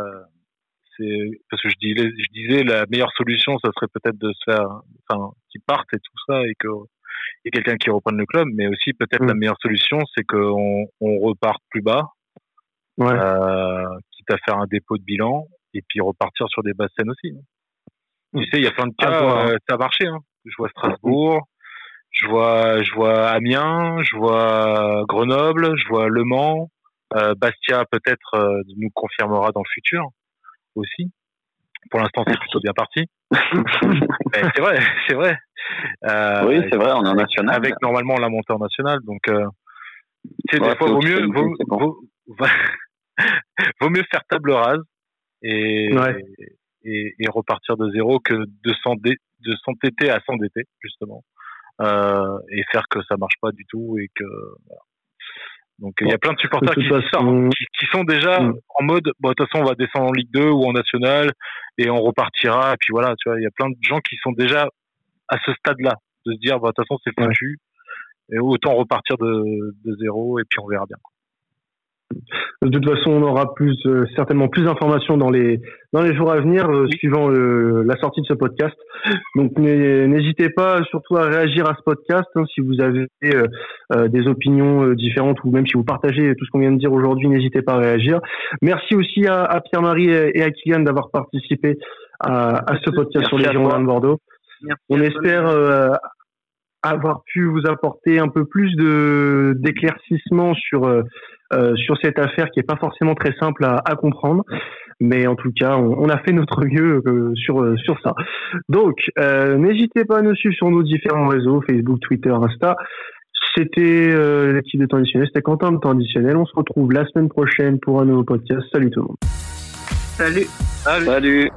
c'est parce que je disais, je disais la meilleure solution, ça serait peut-être de se faire, enfin, qu'ils partent et tout ça et que ait quelqu'un qui reprenne le club, mais aussi peut-être mmh. la meilleure solution, c'est qu'on on reparte plus bas, ouais. euh, quitte à faire un dépôt de bilan et puis repartir sur des basses scènes aussi. Mmh. Tu sais, il y a plein de cas, ah, euh, ça a marché. Hein. Je vois Strasbourg, je vois, je vois Amiens, je vois Grenoble, je vois Le Mans. Euh, Bastia peut-être euh, nous confirmera dans le futur aussi. Pour l'instant, c'est [laughs] plutôt bien parti. c'est vrai, [laughs] c'est vrai. Euh, oui, c'est vrai, on est en national. Avec normalement la montée en national, donc euh, ouais, des fois vaut mieux, vaut, vaut, [laughs] vaut, mieux faire table rase et, ouais. et, et, repartir de zéro que de s'entêter à s'endetter justement euh, et faire que ça marche pas du tout et que voilà. Donc il y a plein de supporters de qui, façon... qui, qui, sont déjà mmh. en mode bon de toute façon on va descendre en Ligue 2 ou en National et on repartira et puis voilà tu vois il y a plein de gens qui sont déjà à ce stade-là de se dire bah de toute façon c'est foutu ouais. et autant repartir de, de zéro et puis on verra bien. Quoi. De toute façon, on aura plus euh, certainement plus d'informations dans les dans les jours à venir, euh, suivant euh, la sortie de ce podcast. Donc n'hésitez pas surtout à réagir à ce podcast hein, si vous avez euh, des opinions différentes ou même si vous partagez tout ce qu'on vient de dire aujourd'hui, n'hésitez pas à réagir. Merci aussi à, à Pierre-Marie et à Kylian d'avoir participé à, à, ce podcast Merci sur les Girondins de Bordeaux. Merci on espère avoir pu vous apporter un peu plus de d'éclaircissement sur euh, sur cette affaire qui est pas forcément très simple à, à comprendre. Mais en tout cas, on, a fait notre mieux sur sur ça. Donc, n'hésitez pas à nous suivre sur nos différents réseaux Facebook, Twitter, Insta. C'était l'équipe de temps additionnel, c'était Quentin de temps additionnel. On se retrouve la semaine prochaine pour un nouveau podcast. Salut tout le monde. Salut. Salut.